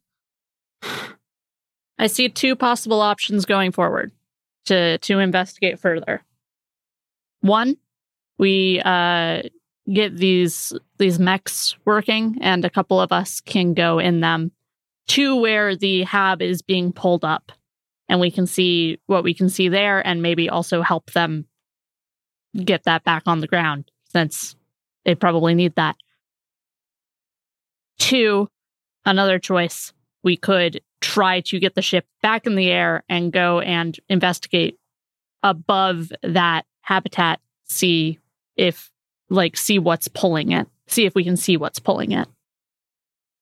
I see two possible options going forward to to investigate further. One, we uh, get these these mechs working, and a couple of us can go in them to where the hab is being pulled up, and we can see what we can see there, and maybe also help them get that back on the ground since they probably need that. Two, another choice we could try to get the ship back in the air and go and investigate above that habitat, see if, like, see what's pulling it, see if we can see what's pulling it.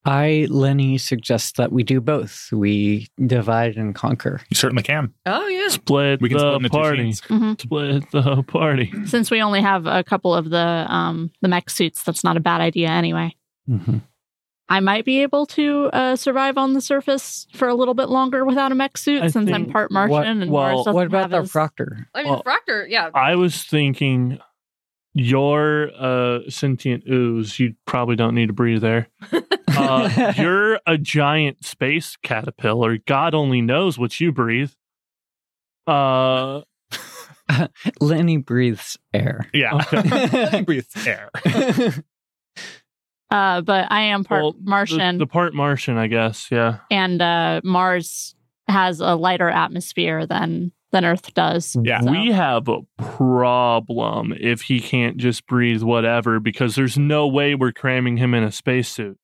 I, Lenny, suggest that we do both. We divide and conquer. You certainly can. Oh yeah. Split We can split the into two party. sheets. Split the party. Since we only have a couple of the um the mech suits, that's not a bad idea anyway. Mm-hmm. I might be able to uh, survive on the surface for a little bit longer without a mech suit I since I'm part Martian what- and well, Mars doesn't What about the his- Proctor? I mean, Well- Froctor, yeah. I was thinking you're a sentient ooze. You probably don't need to breathe there. Uh, you're a giant space caterpillar. God only knows what you breathe. Uh, Lenny breathes air. Yeah. okay. Breathes air. Uh, but I am part Well, the- Martian, The, part Martian, I guess. Yeah. and uh, Mars has a lighter atmosphere than than Earth does. Yeah. So- We have a problem if he can't just breathe whatever because there's no way we're cramming him in a spacesuit.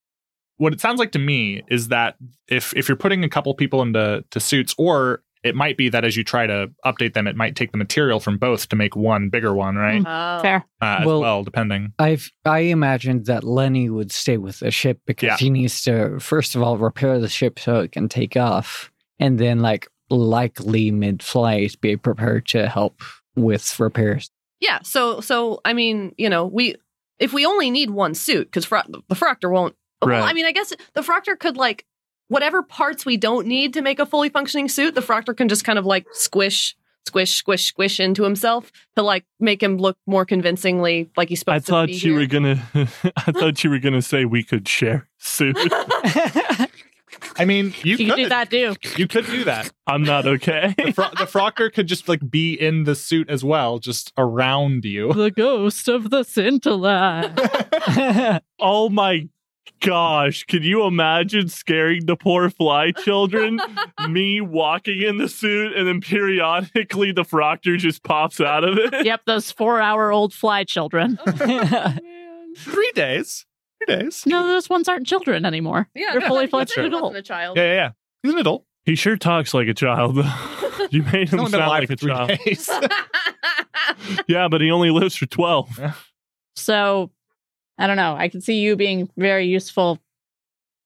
what it sounds like to me is that if if you're putting a couple people into to suits or it might be that as you try to update them it might take the material from both to make one bigger one right Oh. fair. uh, as Well- well depending I've I imagined that Lenny would stay with the ship because Yeah. he needs to first of all repair the ship so it can take off, and then like likely mid-flight be prepared to help with repairs. Yeah. So so I mean, you know, we if we only need one suit because fro- the Froctor won't. Right. Well, I mean, I guess the Froctor could like whatever parts we don't need to make a fully functioning suit. The Froctor can just kind of like squish, squish, squish, squish into himself to like make him look more convincingly like he's supposed I to thought be you here. were gonna. I thought you were gonna say we could share suit. I mean, you, You could can do that too. You could do that. I'm not okay. The, fro- the Froctor could just like be in the suit as well, just around you. The ghost of the scintillac. oh my gosh! Can you imagine scaring the poor fly children? Me walking in the suit, and then periodically the Froctor just pops out of it. yep, those four-hour-old fly children. Three days. Three days. No, those ones aren't children anymore. yeah, They're no, fully fledged wasn't a child. Yeah, yeah, yeah. He's an adult. He sure talks like a child. you made him sound like a child. Yeah, but he only lives for twelve. So, I don't know. I can see you being very useful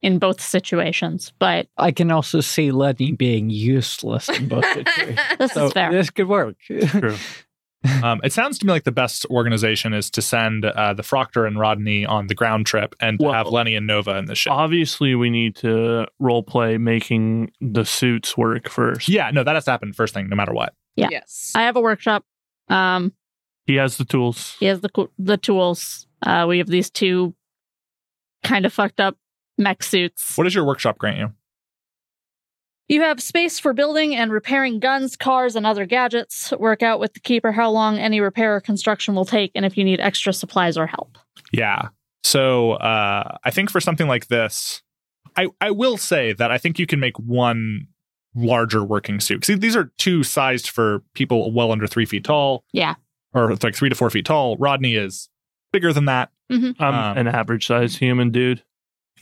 in both situations, but I can also see Lenny being useless in both situations. this so is fair. this could work. True. um, it sounds to me like the best organization is to send uh, the Froctor and Rodney on the ground trip and to Well- have Lenny and Nova in the ship. Obviously, we need to role play making the suits work first. yeah, no, that has to happen first thing, no matter what. Yeah. Yes. I have a workshop. Um, He has the tools. he has the the tools. Uh, we have these two kind of fucked up mech suits. What does your workshop grant you? You have space for building and repairing guns, cars, and other gadgets. Work out with the keeper how long any repair or construction will take, and if you need extra supplies or help. Yeah. So uh, I think for something like this, I, I will say that I think you can make one larger working suit. See, these are two sized for people well under three feet tall. Yeah. Or it's like three to four feet tall. Rodney is bigger than that. I'm Um, an average sized human dude.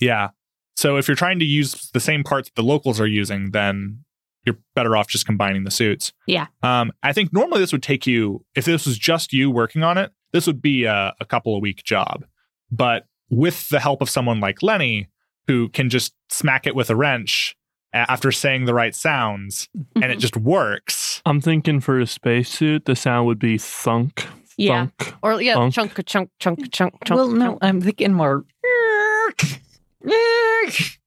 Yeah. So if you're trying to use the same parts the locals are using, then you're better off just combining the suits. Yeah. Um, I think normally this would take you, if this was just you working on it, this would be a, a couple of week job. But with the help of someone like Lenny, who can just smack it with a wrench after saying the right sounds, and it just works. I'm thinking for a spacesuit, the sound would be thunk. Yeah. Thunk. Or yeah, Funk. chunk, chunk, chunk, chunk, chunk. well, no, chunk. I'm thinking more.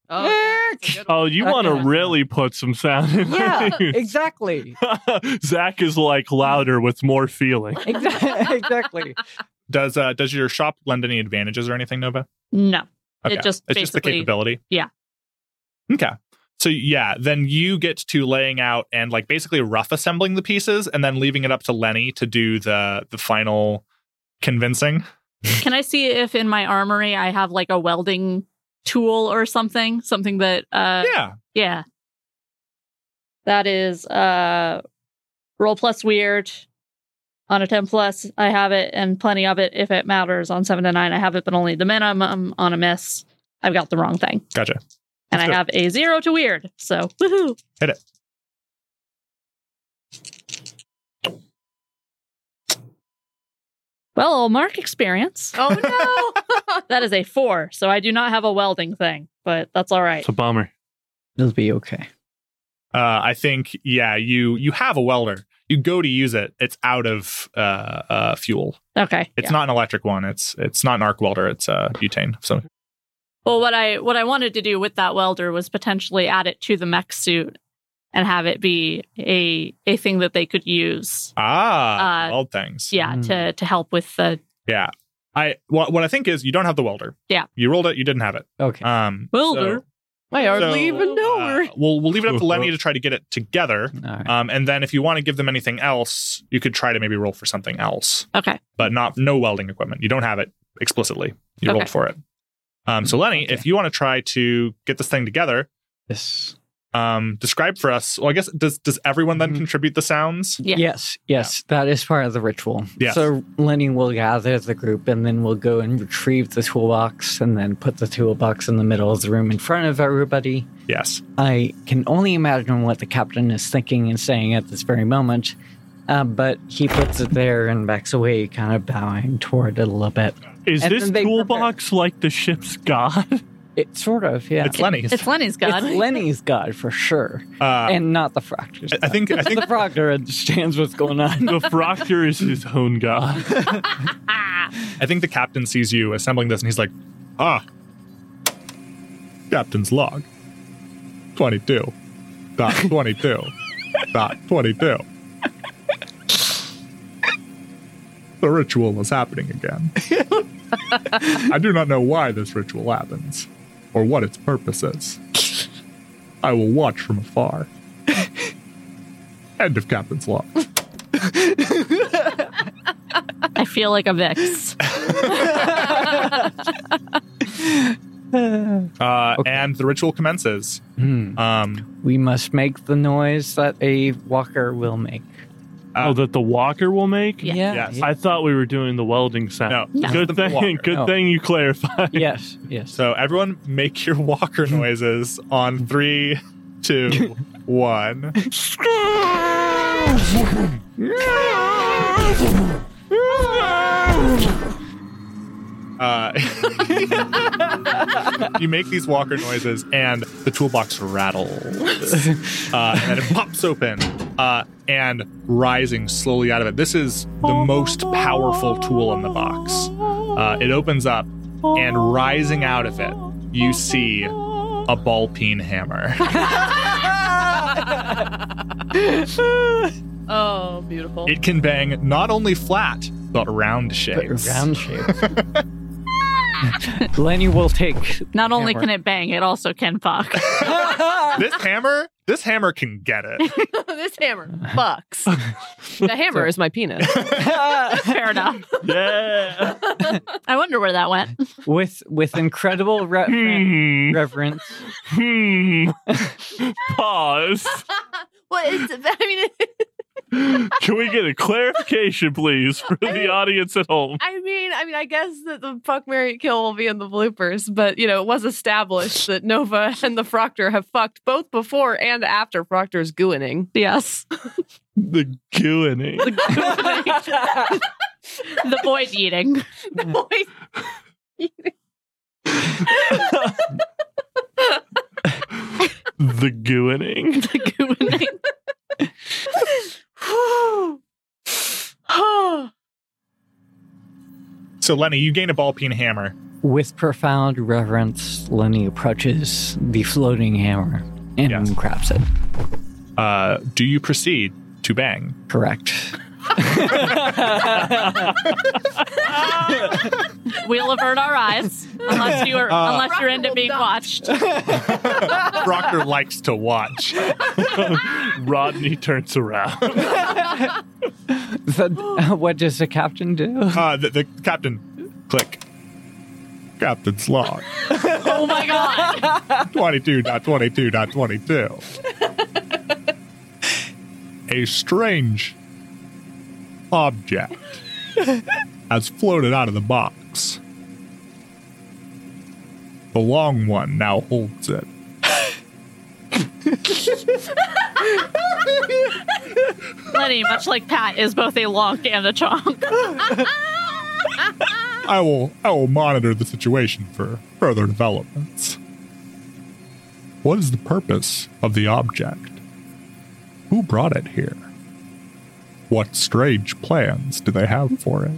Oh, yeah, that's a good one. Oh, you That want to really put some sound in yeah, there. exactly. Zach is like louder with more feeling. Exactly. exactly. Does uh, does your shop lend any advantages or anything, Nova? No. Okay. It just it's just the capability. yeah. Okay. So yeah, then you get to laying out and like basically rough assembling the pieces and then leaving it up to Lenny to do the the final convincing. Can I see if in my armory I have like a welding tool or something? Something that uh yeah. yeah. That is uh roll plus weird. On a 10 plus, I have it and plenty of it if it matters. On 7 to 9, I have it, but only the minimum. On a miss, I've got the wrong thing. Gotcha. And I have a 0 to weird. So, woohoo. Hit it. Well, I'll mark experience. Oh no! That is a 4, so I do not have a welding thing, but that's all right. It's a bummer. It'll be okay. Uh, I think yeah, you you have a welder. You go to use it, it's out of uh, uh, fuel. Okay. It's yeah. not an electric one. It's it's not an arc welder. It's uh, butane. So Well, what I what I wanted to do with that welder was potentially add it to the mech suit and have it be a a thing that they could use. ah, Uh, weld things. Yeah, Mm. to to help with the Yeah. I what what I think is you don't have the welder. Yeah. You rolled it. You didn't have it. Okay. Um. Welder. so- I hardly So, even know uh, we'll we'll leave it up to Lenny to try to get it together. All right. Um, and then if you want to give them anything else, you could try to maybe roll for something else, Okay. but not no welding equipment. You don't have it explicitly. You Okay. rolled for it. Um, so Lenny, Okay. if you want to try to get this thing together, This. um, describe for us. Well, I guess does does everyone then Mhm. contribute the sounds? Yeah. Yes, yes, that is part of the ritual. Yes. So Lenny will gather the group and then we'll go and retrieve the toolbox and then put the toolbox in the middle of the room in front of everybody. Yes. I can only imagine what the captain is thinking and saying at this very moment. Uh, but he puts it there and backs away, kind of bowing toward it a little bit. Is And this then they toolbox like the ship's god? It sort of, yeah. It's Lenny's. It's Lenny's god. It's Lenny's god for sure, Uh, and not the Froctor's. I think I think the Froctor understands what's going on. The Froctor is his own god. I think the captain sees you assembling this, and he's like, Ah. Captain's log. 22. Dot 22. dot 22. The ritual is happening again. I do not know why this ritual happens, or what its purpose is. I will watch from afar. End of Captain's log. I feel like a Vix. uh, and the ritual commences. Hmm. Um, We must make the noise that a walker will make. Oh, uh, that the walker will make? Yeah. Yes. I thought we were doing the welding sound. No, Good thing. walker. Good Oh. thing you clarified. yes, yes. so everyone, make your walker noises on three, two, one. Uh, you make these walker noises, and the toolbox rattles, uh, and it pops open, uh, and rising slowly out of it. This is the most powerful tool in the box. Uh, it opens up, and rising out of it, you see a ball peen hammer. Oh, beautiful. It can bang not only flat but round But shapes. round shape. Lenny will take. Not only Hammer. can it bang, it also can fuck. this hammer, this hammer can get it. this hammer fucks. the hammer is my penis. Fair enough. Yeah. I wonder where that went. with with incredible re- Hmm. reverence. Hmm. Pause. well, it's, I mean, Can we get a clarification, please, for the audience at home? I mean, I mean, I guess that the fuck Mary kill will be in the bloopers, but you know, it was established that Nova and the Froctor have fucked both before and after Froctor's gooining. Yes. The gooining. The gooening. the void eating. The gooining. The gooining. So, Lenny, you gain a ball peen hammer. With profound reverence, Lenny approaches the floating hammer and Yes. grabs it. Uh, do you proceed to bang? Correct. We'll avert our eyes unless you are Uh, unless you're into being watched. Proctor likes to watch. Rodney turns around. The- what does the captain do? Uh, the, the captain, click. Captain's log. Oh my god. 22.22.22. A strange object has floated out of the box. The long one now holds it. Lenny, much like Pat, is both a lonk and a chonk. I will I will monitor the situation for further developments. What is the purpose of the object? Who brought it here? What strange plans do they have for it?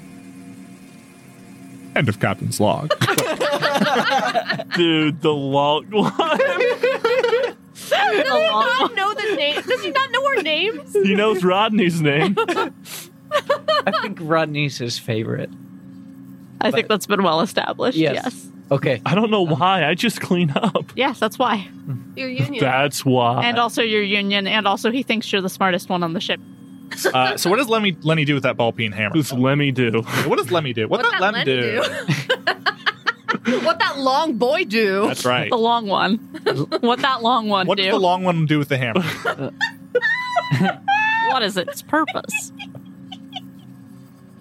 End of Captain's log. Dude, the long one. The long not know the name? Does he not know our names? He knows Rodney's name. I think Rodney's his favorite. I think that's been well established. Yes. Yes. Okay. I don't know why. I just clean up. Yes, that's why. Your union. That's why. And also your union, and also he thinks you're the smartest one on the ship. Uh, so, what does Lemmy, Lenny do with that ball peen hammer? what does Lemmy do? What does Lemmy do? What, What does that Lem Len do? do? what that long boy do? That's right. The long one. what that long one What do? does the long one do with the hammer? what is its purpose?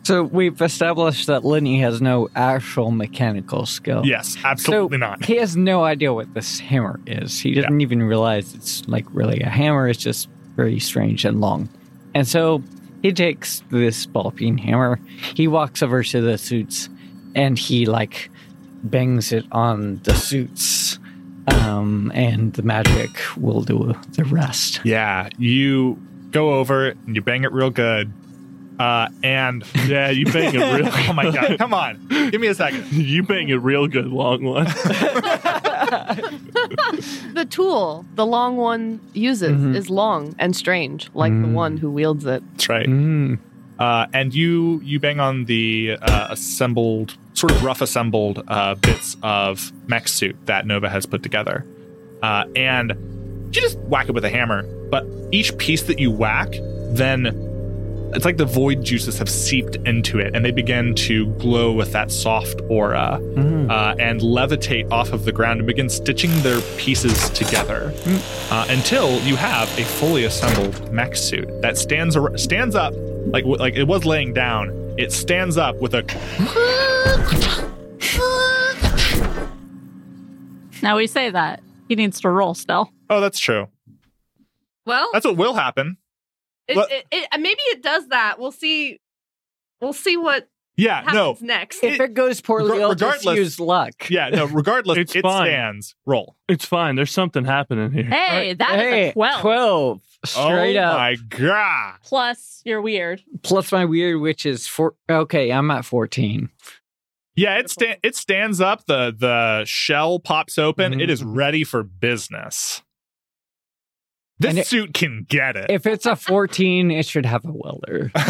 So we've established that Lenny has no actual mechanical skill. yes, absolutely so not. He has no idea what this hammer is. He doesn't even realize it's like really a hammer. It's just very strange and long. And so he takes this ball peen hammer. He walks over to the suits and he like bangs it on the suits Um, and the magic will do the rest. Yeah, you go over and you bang it real good. Uh, and Yeah, you bang it real. oh my god, come on, give me a second. you bang it real good, long one. The tool the long one uses Mhm. is long and strange, like the Mm. one who wields it. That's right. Mm. Uh, and you you bang on the uh, assembled, sort of rough assembled uh, bits of mech suit that Nova has put together, uh, and you just whack it with a hammer. But each piece that you whack, then it's like the void juices have seeped into it, and they begin to glow with that soft aura Mm. uh, and levitate off of the ground and begin stitching their pieces together uh, until you have a fully assembled mech suit that stands ar- stands up like like it was laying down. It stands up with a Now we say that he needs to roll still. oh, that's true. Well, That's what will happen. It, what- it, it, maybe it does that. We'll see. We'll see what Yeah, no, happens next. If it goes poorly, Reg- I'll just regardless- use luck. yeah, no. Regardless, It's it fine. stands. Roll. it's fine. There's something happening here. Hey, that is hey, a 12. 12. Straight oh up. my god! Plus, you're weird. Plus my weird, which is four. Okay, I'm at 14. Yeah, it sta- it stands up. the The shell pops open. Mhm. It is ready for business. This And it- suit can get it. If it's a 14, it should have a welder.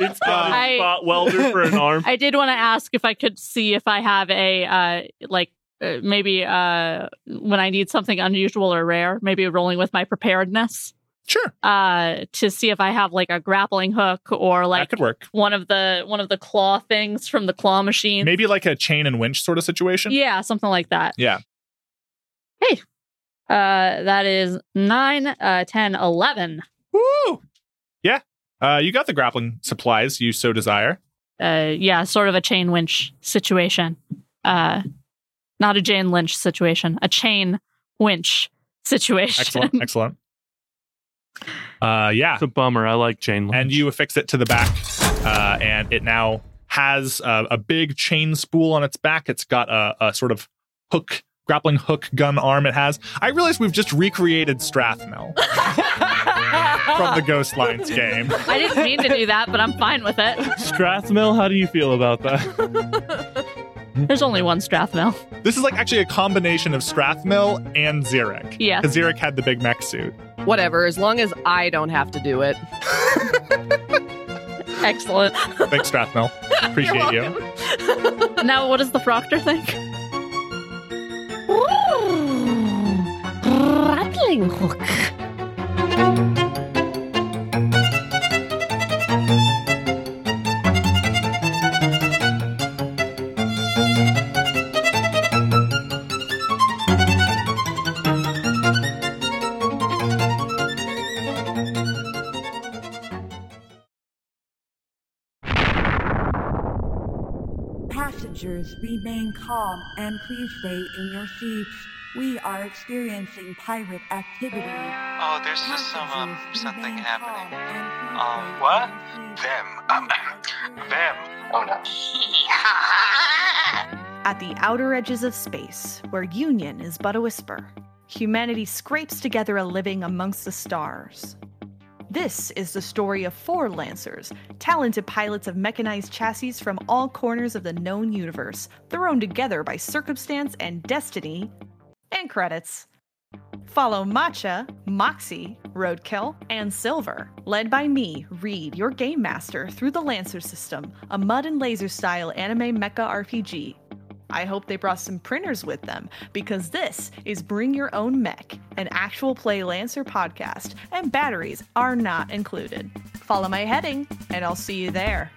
It's got a I- spot welder for an arm. I did want to ask if I could see if I have a uh like uh, maybe uh when I need something unusual or rare, maybe rolling with my preparedness sure, uh to see if I have like a grappling hook or that like could work. one of the one of the claw things from the claw machine. Maybe like a chain and winch sort of situation. Yeah, something like that. Yeah. Uh that is 9 uh 10 11. Woo! Yeah. Uh, you got the grappling supplies you so desire. Uh yeah, sort of a chain winch situation. Uh not a Jane Lynch situation, a chain winch situation. Excellent. Excellent. Uh, yeah. It's a bummer. I like Jane Lynch. and you affix it to the back, uh, and it now has a, a big chain spool on its back. It's got a, a sort of hook, grappling hook gun arm. It has. I realize we've just recreated Strathmel from the Ghost Lines game. I didn't mean to do that, but I'm fine with it. Strathmill, how do you feel about that? There's only one Strathmill. This is like actually a combination of Strathmel and Xeric. Yeah. Because Xeric had the big mech suit. Whatever, as long as I don't have to do it. Excellent. Thanks, Strathmel. Appreciate you. Now, what does the Proctor think? Ooh, grappling hook. Passengers, remain calm and please stay in your seats. We are experiencing pirate activity. Oh, there's just some um something happening. calm and please Um, what? in your seats. Them. Um, them. Oh no. At the outer edges of space, where union is but a whisper, humanity scrapes together a living amongst the stars. This is the story of four Lancers, talented pilots of mechanized chassis from all corners of the known universe, thrown together by circumstance and destiny, and credits. Follow Matcha, Moxie, Roadkill, and Silver, led by me, Reed, your game master, through the Lancer system, a mud and laser style anime mecha RPG. I hope they brought some printers with them because this is Bring Your Own Mech, an actual play Lancer podcast, and batteries are not included. Follow my heading, and I'll see you there.